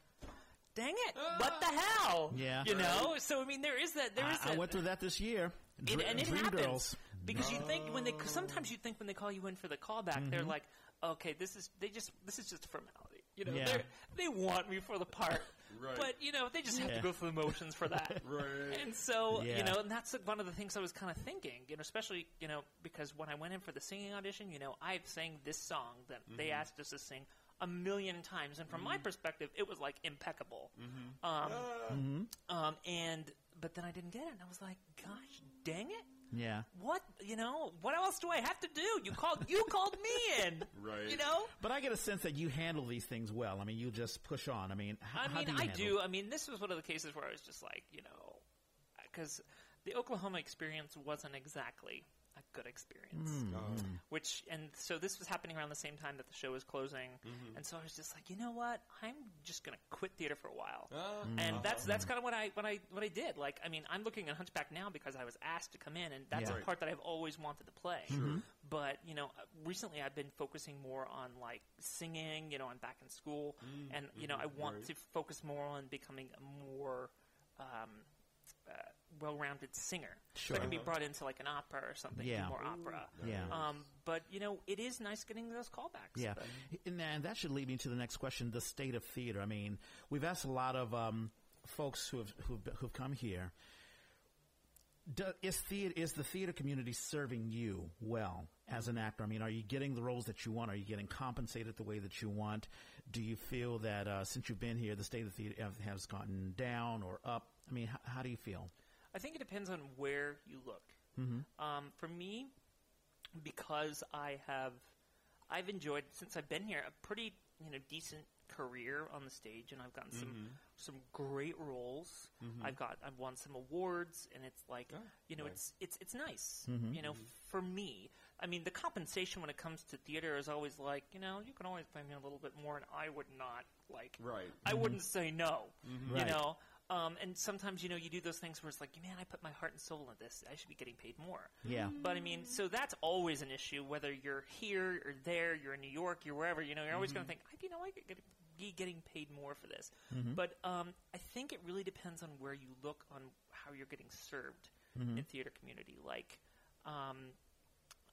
"Dang it! What the hell?"
Yeah.
you know. So I mean, there is that. There is
I, I
that.
went through that this year.
It,
Dr-
and it
Dream
happens
Girls.
because you think when they sometimes you think when they call you in for the callback, they're mm-hmm. like, okay, this is they just this is just a formality. You know,
Yeah.
they're they want me for the part,
Right.
but you know they just have
Yeah.
to go through the motions for that.
Right.
And so
Yeah.
you know, and that's one of the things I was kind of thinking. You know, especially you know because when I went in for the singing audition, you know, I've sang this song that they mm-hmm. asked us to sing a million times, and from my mm-hmm. perspective, it was like impeccable. Mm-hmm. Um, ah. um, and but then I didn't get it, and I was like, gosh, dang it.
Yeah.
What you know? What else do I have to do? You called. You called me in.
Right.
You know.
But I get a sense that you handle these things well. I mean, you just push on. I mean, how,
I
how
mean,
do you
I
handle
do. I mean, this was one of the cases where I was just like, you know, because the Oklahoma experience wasn't exactly a good experience.
Hmm.
Uh,
Which and so this was happening around the same time that the show was closing, and so I was just like, you know what? I'm just gonna quit theater for a while.
Ah.
and
Mm.
that's that's kind of what I what I what I did. Like, I mean, I'm looking at Hunchback now because I was asked to come in, and that's
Yeah.
a part that I've always wanted to play.
Mm-hmm.
But you know, uh, recently I've been focusing more on like singing. You know, I'm back in school, and you know, I want
right.
to focus more on becoming a more um, uh, well-rounded singer.
Sure.
can be brought into like an opera or something,
Yeah.
more opera.
Yeah.
Um, but you know, it is nice getting those callbacks.
Yeah,
But-
and, that should lead me to the next question: the state of theater. I mean, we've asked a lot of um, folks who have who've, who've come here. Do, is theater is the theater community serving you well as an actor? I mean, are you getting the roles that you want? Are you getting compensated the way that you want? Do you feel that uh, since you've been here, the state of theater has gotten down or up? I mean, how, how do you feel?
I think it depends on where you look. Mm-hmm. Um, for me, because I have, I've enjoyed since I've been here a pretty you know decent career on the stage, and I've gotten some mm-hmm. some great roles. Mm-hmm. I've got I've won some awards, and it's like
Oh,
you know
nice.
it's it's it's nice. You know, for me, I mean, the compensation when it comes to theater is always like you know you can always pay me a little bit more, and I would not like
Right.
I wouldn't say no. You
Right.
know. Um, and sometimes, you know, you do those things where it's like, man, I put my heart and soul into this. I should be getting paid more.
Yeah.
But I mean, so that's always an issue. Whether you're here or there, you're in New York, you're wherever. You know, you're always going to think, I- you know, I could get, be getting paid more for this. But um, I think it really depends on where you look on how you're getting served in theater community. Like, um,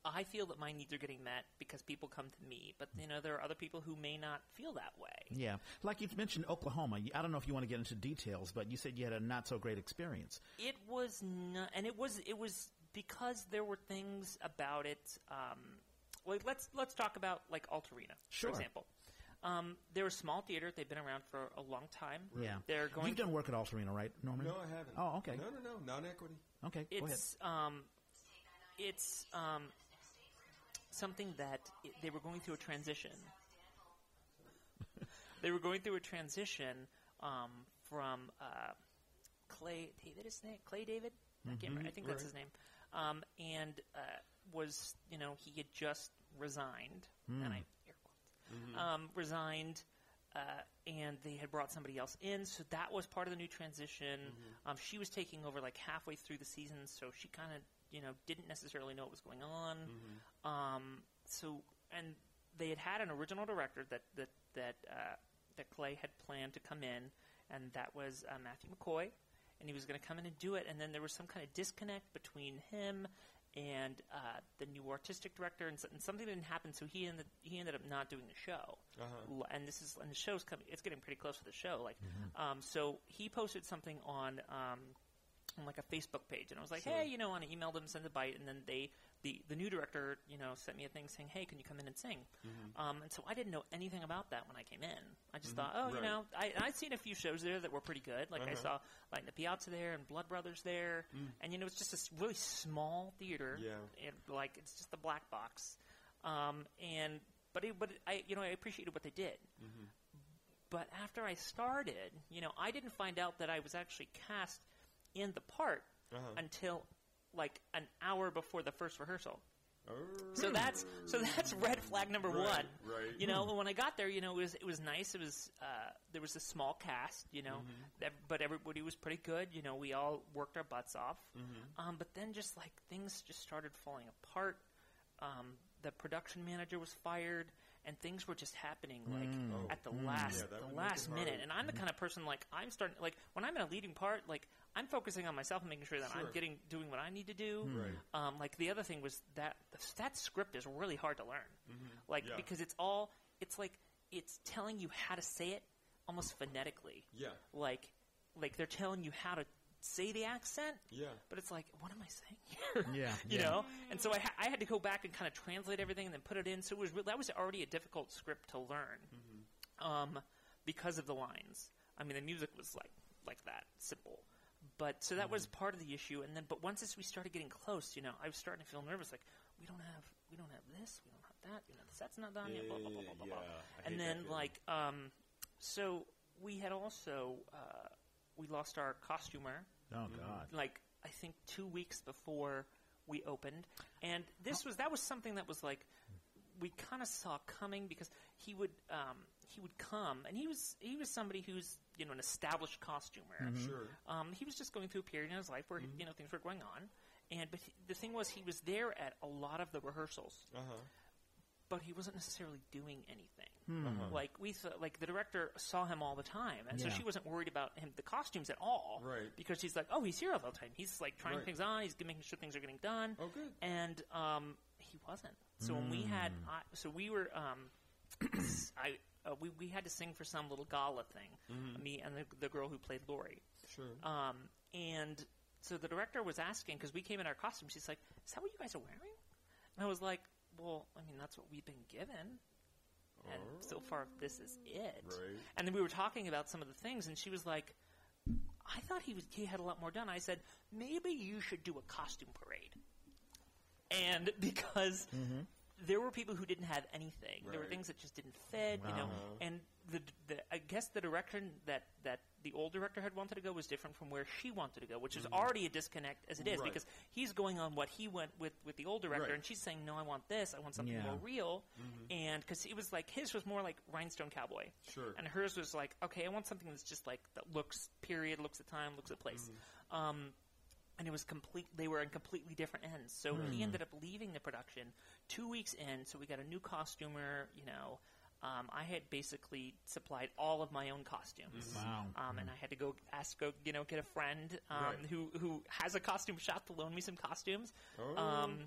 I feel that my needs are getting met because people come to me, but you know, there are other people who may not feel that way.
Yeah. Like you mentioned Oklahoma. I don't know if you want to get into details, but you said you had a not so great experience.
It was not, and it was it was because there were things about it. Um, like let's let's talk about like Altarena,
Sure.
for example. Um, they're a small theater. They've been around for a long time.
Yeah.
they're going.
You've done work at Altarena, right, Norman?
No, I haven't.
Oh, okay.
No, no, no. Non-equity.
Okay. Go ahead.
um, it's um, something that i they were going through a transition. they were going through a transition um, from uh, Clay David. Is his name Clay David? I can't remember. I think that's his name. Um, and uh, was you know he had just resigned, and I air quotes, um, resigned. Uh, and they had brought somebody else in, so that was part of the new transition. Um, she was taking over like halfway through the season, so she kind of, you know, didn't necessarily know what was going on. Um, so, and they had had an original director that that that uh, that Clay had planned to come in, and that was uh, Matthew McCoy, and he was going to come in and do it. And then there was some kind of disconnect between him and uh, the new artistic director, and, and something didn't happen. So he ended he ended up not doing the show.
Uh-huh.
And this is and the show's coming. It's getting pretty close to the show. Like, um, so he posted something on. Um, on like a Facebook page, and I was like, "Hey, you know," and I emailed them, sent a bite, and then they, the the new director, you know, sent me a thing saying, "Hey, can you come in and sing?" Um, and so I didn't know anything about that when I came in. I just thought, "Oh, you know," I I'd seen a few shows there that were pretty good. Like I
Uh-huh.
saw like the Piazza there and Blood Brothers there, and you know, it's just this really small theater.
Yeah.
and like it's just the black box, um, and but it, but it, I you know I appreciated what they did. But after I started, you know, I didn't find out that I was actually cast in the part
Uh-huh.
until like an hour before the first rehearsal.
Oh.
So that's so that's red flag number
Right,
one.
right.
You know, when I got there, you know, it was it was nice. It was uh, there was a small cast, you know,
Mm-hmm.
ev- but everybody was pretty good. You know, we all worked our butts off.
Mm-hmm.
Um, but then just like things just started falling apart. Um, the production manager was fired, and things were just happening like
Oh.
at the last
Yeah,
the last minute. And I'm the kind of person like I'm starting like when I'm in a leading part, like I'm focusing on myself and making sure that I'm getting doing what I need to do.
Right.
Um, like the other thing was that that script is really hard to learn. Like
Mm-hmm. Yeah.
because it's all it's like it's telling you how to say it almost phonetically.
Yeah.
Like like they're telling you how to say the accent,
Yeah.
but it's like what am I saying here?
Yeah,
you
yeah.
know. And so I, ha- I had to go back and kind of translate everything and then put it in. So it was re- that was already a difficult script to learn um, because of the lines. I mean, the music was like like that simple. But so that was part of the issue, and then but once as we started getting close, you know, I was starting to feel nervous. Like we don't have we don't have this, we don't have that. You know, the set's not done yet. Blah blah blah blah blah. blah.
Yeah,
And then like um, so we had also uh, we lost our costumer
Oh God.
like I think two weeks before we opened, and this was that was something that was like we kind of saw coming because he would um, he would come and he was he was somebody who's you know an established costumer.
Sure.
Um, he was just going through a period in his life where you know things were going on, and but he, the thing was he was there at a lot of the rehearsals
Uh huh.
but he wasn't necessarily doing anything.
Uh-huh.
Like we, saw, like the director saw him all the time, and so she wasn't worried about him the costumes at all.
Right.
Because she's like, oh, he's here all the time. He's like trying
Right.
things on. He's making sure things are getting done.
Oh, good.
And um, he wasn't. So when we had, I, so we were, um, I. Uh, we, we had to sing for some little gala thing, me and the, the girl who played Laurey.
Sure.
Um, and so the director was asking because we came in our costumes. She's like, "Is that what you guys are wearing?" And I was like, "Well, I mean, that's what we've been given." And so far, this is it.
Right.
And then we were talking about some of the things, and she was like, "I thought he was he had a lot more done." I said, "Maybe you should do a costume parade." And because there were people who didn't have anything. There were things that just didn't fit, you know. And the, the I guess the direction that that the old director had wanted to go was different from where she wanted to go, which is already a disconnect as it is
Mm-hmm. Right.
because he's going on what he went with with the old director,
Right.
and she's saying, "No, I want this. I want something
Yeah.
more real."
Mm-hmm.
And because it was like his was more like Rhinestone Cowboy,
Sure.
and hers was like, "Okay, I want something that's just like that looks period, looks at time, looks at place."
Mm-hmm.
Um, and it was complete. They were on completely different ends. So he ended up leaving the production two weeks in. So we got a new costumer. You know, um, I had basically supplied all of my own costumes.
Wow.
Um, and I had to go ask, go you know, get a friend um,
Right.
who who has a costume shop to loan me some costumes.
Oh.
Um,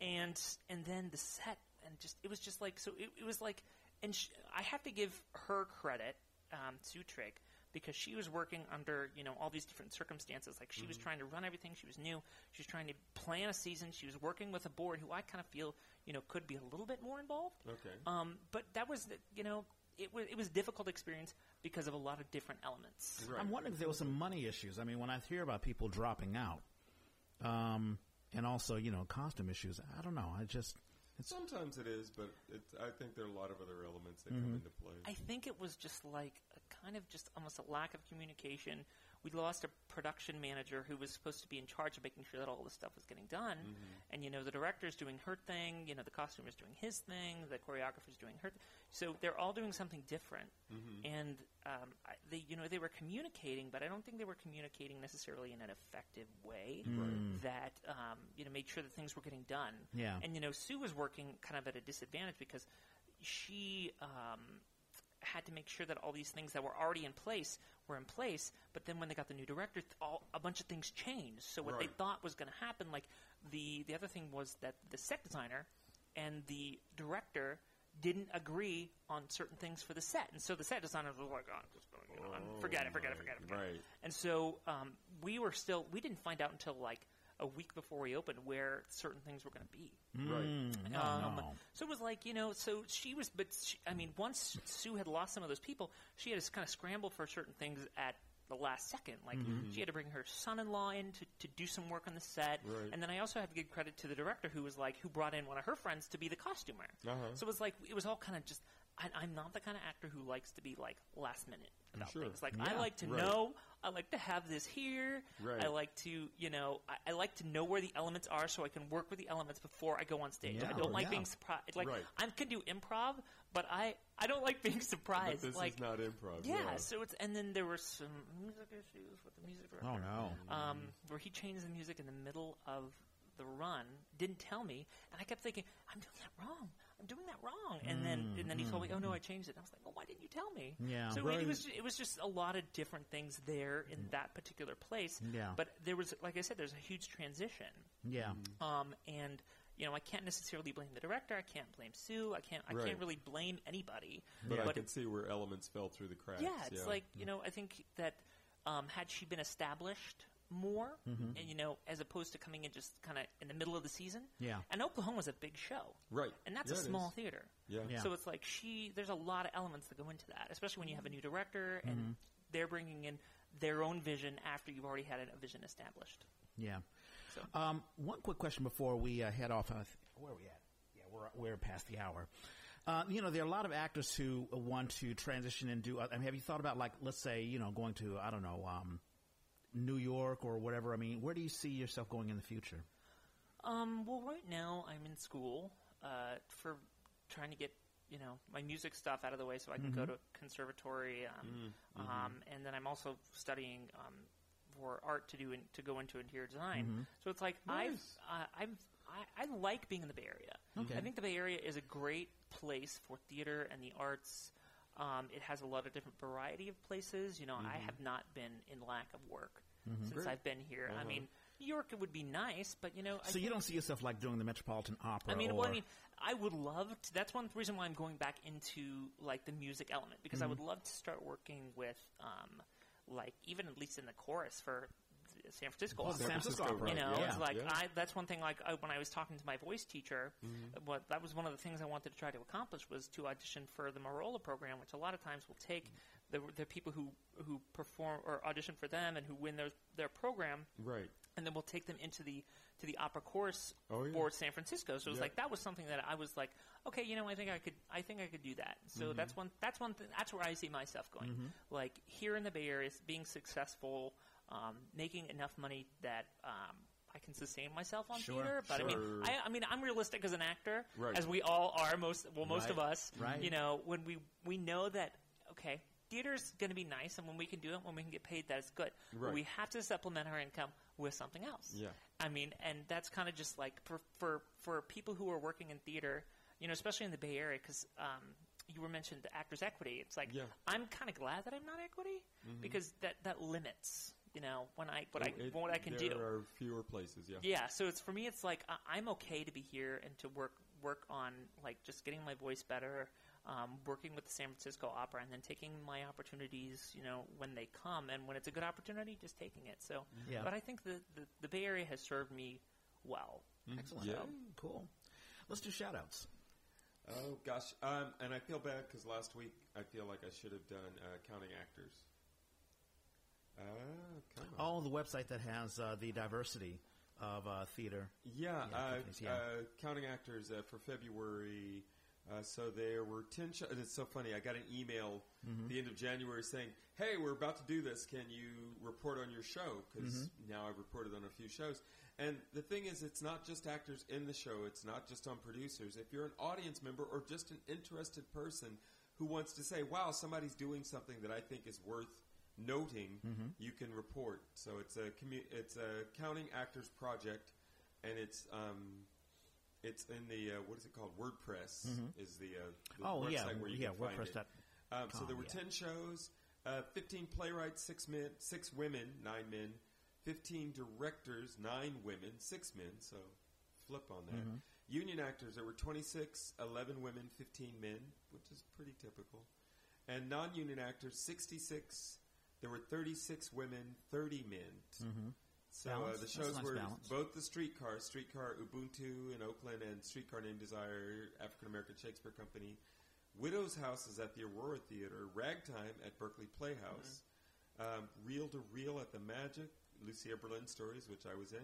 and and then the set and just it was just like so it, it was like and sh- I have to give her credit um, Sue Trigg because she was working under you know all these different circumstances like she was trying to run everything she was new she was trying to plan a season she was working with a board who I kind of feel you know could be a little bit more involved
Okay.
um, but that was the, you know it was it was a difficult experience because of a lot of different elements
Right.
I'm wondering if there was some money issues. I mean, when I hear about people dropping out, um, and also you know costume issues, I don't know. I just it's
Sometimes it is, but it's, I think there are a lot of other elements that
Mm-hmm.
come into play.
I think it was just like a kind of just almost a lack of communication. We lost a production manager who was supposed to be in charge of making sure that all this stuff was getting done. And you know, the director's doing her thing. You know, the costumer's doing his thing. The choreographer's doing her. Th- so they're all doing something different. And um, I, they, you know, they were communicating, but I don't think they were communicating necessarily in an effective way that um, you know made sure that things were getting done.
Yeah.
And you know, Sue was working kind of at a disadvantage because she um, had to make sure that all these things that were already in place were in place. But then when they got the new director, th- all, a bunch of things changed. So what they thought was going to happen, like the the other thing was that the set designer and the director didn't agree on certain things for the set, and so the set designers were like, "Oh, I'm just going,
Oh,
forget it, forget it, forget it, forget it."
right.
And so um, we were still we didn't find out until like a week before we opened where certain things were going to be.
Right.
Mm, no,
Um,
no.
So it was like you know, so she was, but she, I mean, once Sue had lost some of those people, she had to kind of scramble for certain things at the last second. Like
Mm-hmm.
she had to bring her son-in-law in to, to do some work on the set,
Right.
and then I also have to give credit to the director who was like who brought in one of her friends to be the costumer.
Uh-huh.
So it was like it was all kind of just. I, I'm not the kind of actor who likes to be like last minute about
Sure.
things. Like I like to
Right.
know. I like to have this here.
Right.
I like to, you know, I, I like to know where the elements are so I can work with the elements before I go on stage.
Yeah.
I don't like
Yeah.
being surprised. Like
Right.
I can do improv, but I I don't like being
But
surprised.
this
like
is not improv.
yeah, so it's and then there were some music issues with the music director.
Oh no.
Um, where he changed the music in the middle of the run, didn't tell me, and I kept thinking, I'm doing that wrong. I'm doing that wrong. And then mm, and then he told me, mm, Oh no, mm. I changed it. And I was like, Well, why didn't you tell me?
Yeah.
So
Right.
it was it was just a lot of different things there in that particular place.
Yeah.
But there was, like I said, there's a huge transition.
Yeah. Mm-hmm.
Um, and you know, I can't necessarily blame the director. I can't blame Sue. I can't. I
Right.
can't really blame anybody.
But I
But
can see where elements fell through the cracks.
yeah, it's like you know, I think that um, had she been established more,
Mm-hmm.
and you know, as opposed to coming in just kind of in the middle of the season.
Yeah.
And Oklahoma's a big show,
right,
and that's
Yeah,
a small theater.
Yeah.
Yeah.
So it's like she. There's a lot of elements that go into that, especially when you have a new director and
Mm-hmm.
they're bringing in their own vision after you've already had a vision established.
Yeah.
So
Um, one quick question before we uh, head off. Uh, where are we at? Yeah, we're we're past the hour. Uh, you know, there are a lot of actors who want to transition and do. I mean, have you thought about like, let's say, you know, going to I don't know, um, New York or whatever? I mean, where do you see yourself going in the future?
Um, well, right now I'm in school uh, for trying to get you know my music stuff out of the way so I can go to conservatory, um, um, and then I'm also studying um, for art to do in, to go into interior design. So it's like I've uh, I've I, I like being in the Bay Area.
Okay.
I think the Bay Area is a great place for theater and the arts. Um, it has a lot of different variety of places. You know, I have not been in lack of work since
Great.
I've been here. I mean, New York it would be nice, but you know, I
So you don't see yourself like doing the Metropolitan Opera?
I mean,
or,
well, I mean, I would love to. That's one reason why I'm going back into like the music element because I would love to start working with, um, like even at least in the chorus for San Francisco. Opera.
San Francisco Opera.
You know,
Yeah,
it's like
yeah.
I, that's one thing. Like I, when I was talking to my voice teacher,
Mm-hmm.
what that was one of the things I wanted to try to accomplish was to audition for the Merola program, which a lot of times will take the, the people who who perform or audition for them and who win their their program,
Right.
and then we'll take them into the to the opera course
Oh, yeah.
for San Francisco. So it was like that was something that I was like, okay, you know, I think I could, I think I could do that. So
Mm-hmm.
that's one, that's one, th- that's where I see myself going. Like here in the Bay Area, is being successful, um, making enough money that um, I can sustain myself on
Sure,
theater. But I mean. I, I mean, I'm realistic as an actor,
Right.
as we all are. Most, well, most
Right,
of us,
right.
you know, when we we know that, okay. Theater's going to be nice, and when we can do it, when we can get paid, that's good. But
Right.
we have to supplement our income with something else.
Yeah.
I mean, and that's kind of just like for, for for people who are working in theater, you know, especially in the Bay Area, because um, you were mentioned the Actors Equity. It's like
Yeah. Mm-hmm.
I'm kind of glad that I'm not equity because that that limits, you know, when I what I
It-
what I can
there
do.
There are fewer places, yeah.
Yeah, so it's for me. It's like I, I'm okay to be here and to work work on like just getting my voice better, um, working with the San Francisco Opera, and then taking my opportunities. You know, when they come, and when it's a good opportunity, just taking it. So,
Yeah.
but I think the, the the Bay Area has served me well.
Excellent.
Yeah.
Cool. Let's do shout outs.
Oh gosh, um, and I feel bad because last week I feel like I should have done uh, counting actors. Ah, come.
Oh, the website that has uh, the diversity of uh, theater.
Yeah,
Yeah,
uh,
yeah.
Uh, counting actors uh, for February. Uh, so there were ten. Sh- it's so funny. I got an email
Mm-hmm.
at the end of January saying, "Hey, we're about to do this. Can you report on your show? Because
Mm-hmm.
now I've reported on a few shows." And the thing is, it's not just actors in the show. It's not just on producers. If you're an audience member or just an interested person who wants to say, "Wow, somebody's doing something that I think is worth noting,"
Mm-hmm.
you can report. So it's a commu- it's a counting actors project, and it's um, it's in the uh, what is it called? WordPress is the, uh, the
Oh
website
yeah,
where you
yeah. WordPress. Dot,
Um, so there were
yeah.
ten shows, uh, fifteen playwrights, six men, six women, nine men, fifteen directors, nine women, six men. So flip on that.
Mm-hmm.
Union actors, there were 26, 11 women, 15 men, which is pretty typical. And non-union actors, 66. There were 36 women, 30 men.
Mhm.
So uh, the shows
nice
were
balance.
both the streetcar, Streetcar Ubuntu in Oakland and Streetcar Named Desire, African American Shakespeare Company. Widow's House is at the Aurora Theater. Ragtime at Berkeley Playhouse. Um, Reel to Reel at the Magic. Lucia Berlin Stories, which I was in.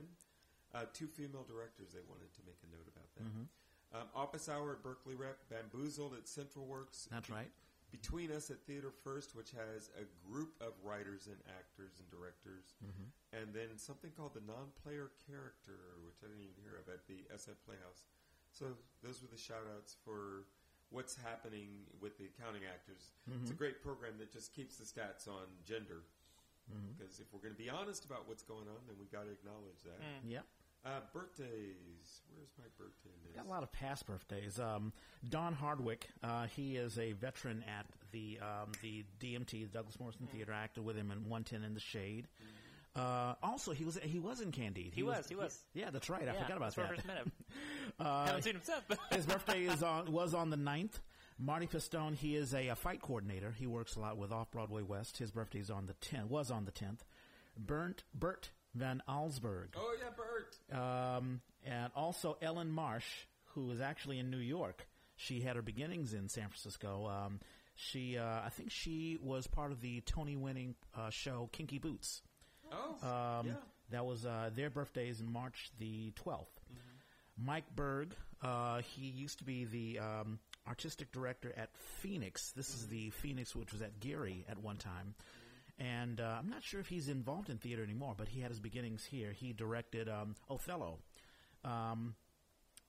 Uh, two female directors. They wanted to make a note about that.
Mm-hmm.
Um, Office Hour at Berkeley Rep. Bamboozled at Central Works.
That's right.
Between Us at Theater First, which has a group of writers and actors and directors,
Mm-hmm.
and then something called the Non-Player Character, which I didn't even hear of at the SF Playhouse. So those were the shout-outs for what's happening with the accounting actors. It's a mm-hmm. great program that just keeps the stats on gender. Mm-hmm. Because if we're going to be honest about what's going on, then we got to acknowledge that. Mm.
Yep.
Uh, birthdays. Where's my birthday list?
Got a lot of past birthdays. Um, Don Hardwick, uh, he is a veteran at the um, the DMT, the Douglas Morrisson Theater. Acted with him in 110 in the Shade. Uh, also, he was he was in Candide.
He was, he was.
yeah, that's right. I
yeah,
forgot about
that's where I
that.
first met him.
Uh,
Haven't seen him since. But
His birthday is on was on the 9th. Marty Pistone, he is a, a fight coordinator. He works a lot with Off Broadway West. His birthday is on the 10th. Was on the 10th. Burnt Bert Van Aalsburg.
Oh yeah, Bert.
Um, and also Ellen Marsh, who is actually in New York. She had her beginnings in San Francisco. Um, she, uh, I think, she was part of the Tony-winning uh, show Kinky Boots.
Oh
Um,
yeah.
That was uh, their birthdays in March the 12th. Mike Berg, uh, he used to be the um, artistic director at Phoenix. This is the Phoenix, which was at Geary at one time. And uh, I'm not sure if he's involved in theater anymore, but he had his beginnings here. He directed um, Othello um,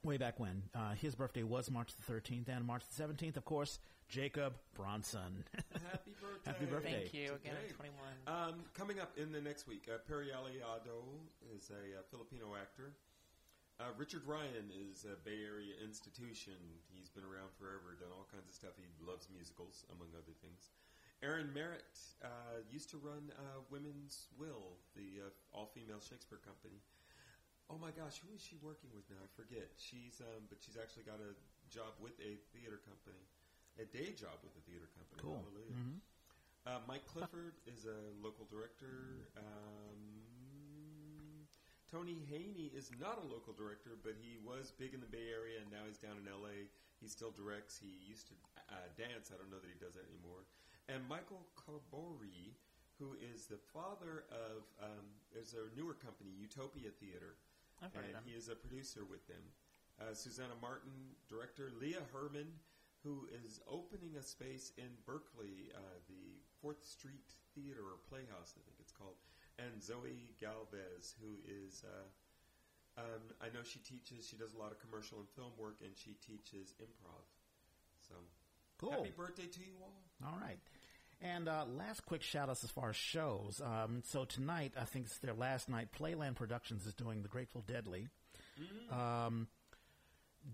way back when. Uh, his birthday was March the 13th, and March the 17th, of course, Jacob Bronson.
Happy birthday.
Happy birthday.
thank you again.
Today.
21.
Um, coming up in the next week, uh, Perry Aliado is a uh, Filipino actor. Uh, Richard Ryan is a Bay Area institution. He's been around forever, done all kinds of stuff. He loves musicals, among other things. Erin Merritt uh, used to run uh, Women's Will, the uh, all-female Shakespeare company. Oh my gosh, who is she working with now? I forget. She's um, but she's actually got a job with a theater company, a day job with a theater company.
Cool.
Hallelujah. Uh, Mike Clifford is a local director. Um, Tony Haney is not a local director, but he was big in the Bay Area, and now he's down in L.A. He still directs. He used to uh, dance. I don't know that he does that anymore. And Michael Carbori, who is the father of um, there's a newer company, Utopia Theater,
I've
and he is a producer with them. Uh, Susanna Martin, director. Leah Herman, who is opening a space in Berkeley, uh, the Fourth Street Theater or Playhouse, I think it's called, and Zoe Galvez, who is. Uh, um, I know she teaches. She does a lot of commercial and film work, and she teaches improv. So,
Cool.
happy birthday to you all!
All right. And uh, last quick shout outs as far as shows. Um, so tonight, I think it's their last night. Playland Productions is doing The Grateful Deadly. Um,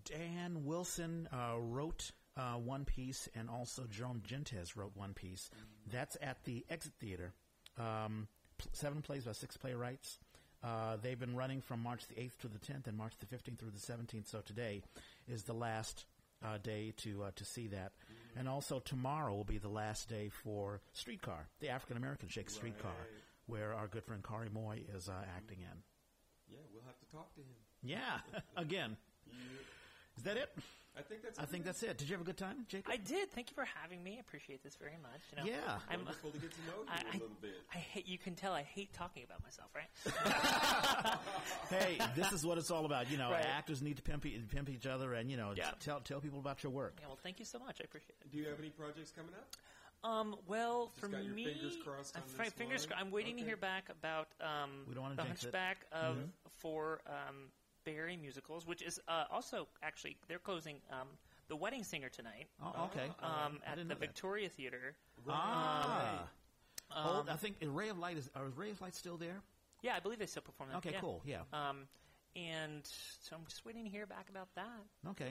Dan Wilson uh, wrote uh, one piece, and also Jerome Gentes wrote one piece. That's at the Exit Theater. Um, seven plays by six playwrights. Uh, they've been running from March the 8th to the 10th and March the 15th through the 17th. So today is the last uh, day to uh, to see that. And also tomorrow will be the last day for Streetcar, the African American Shake Streetcar, where our good friend Kari Moy is uh, acting in.
Yeah, we'll have to talk to him.
Yeah, again. Is that it?
I think that's.
I think that's it. Did you have a good time, Jacob?
I did. Thank you for having me. I appreciate this very much. You know,
Yeah.
I'm,
wonderful to get to know you
I,
a
I,
little bit.
I hate. You can tell I hate talking about myself, right?
hey, this is what it's all about. You know,
Right.
actors need to pimp, e- pimp each other, and you know,
Yeah.
t- tell tell people about your work.
yeah. Well, thank you so much. I appreciate it.
Do you have any projects coming up?
Um, well,
Just
for
got your
me,
fingers crossed on this
fingers.
one?
cro- I'm waiting to hear back about um,
We don't
the
jinx it.
Hunchback of
Mhm.
for um, Area musicals, which is uh, also actually they're closing um, the Wedding Singer tonight
Oh, okay.
um,
I
at
didn't
the
know that.
Victoria Theater.
Ah. Oh,
Um,
I think Ray of Light is, are Ray of Light still there?
Yeah, I believe they still perform that.
Okay,
yeah.
cool. Yeah.
Um, and so I'm just waiting to hear back about that.
Okay.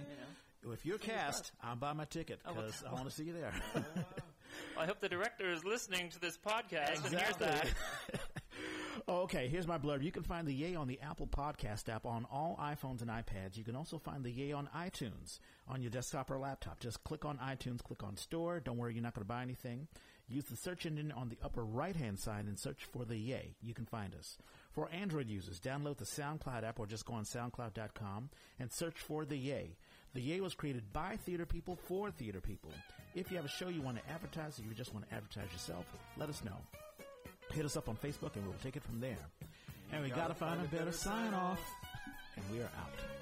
You know,
If you're cast, I'll buy my ticket
Oh, well,
because I want to see you there.
I hope the director is listening to this podcast and hears that.
Oh, okay, here's my blurb. You can find the Yay on the Apple Podcast app on all iPhones and iPads. You can also find the Yay on iTunes on your desktop or laptop. Just click on iTunes, click on Store. Don't worry, you're not going to buy anything. Use the search engine on the upper right hand side and search for the Yay. You can find us. For Android users, download the SoundCloud app or just go on SoundCloud.com and search for the Yay. The Yay was created by theater people for theater people. If you have a show you want to advertise or you just want to advertise yourself, let us know. Hit us up on Facebook and we'll take it from there. And we gotta find a better sign off. And we are out.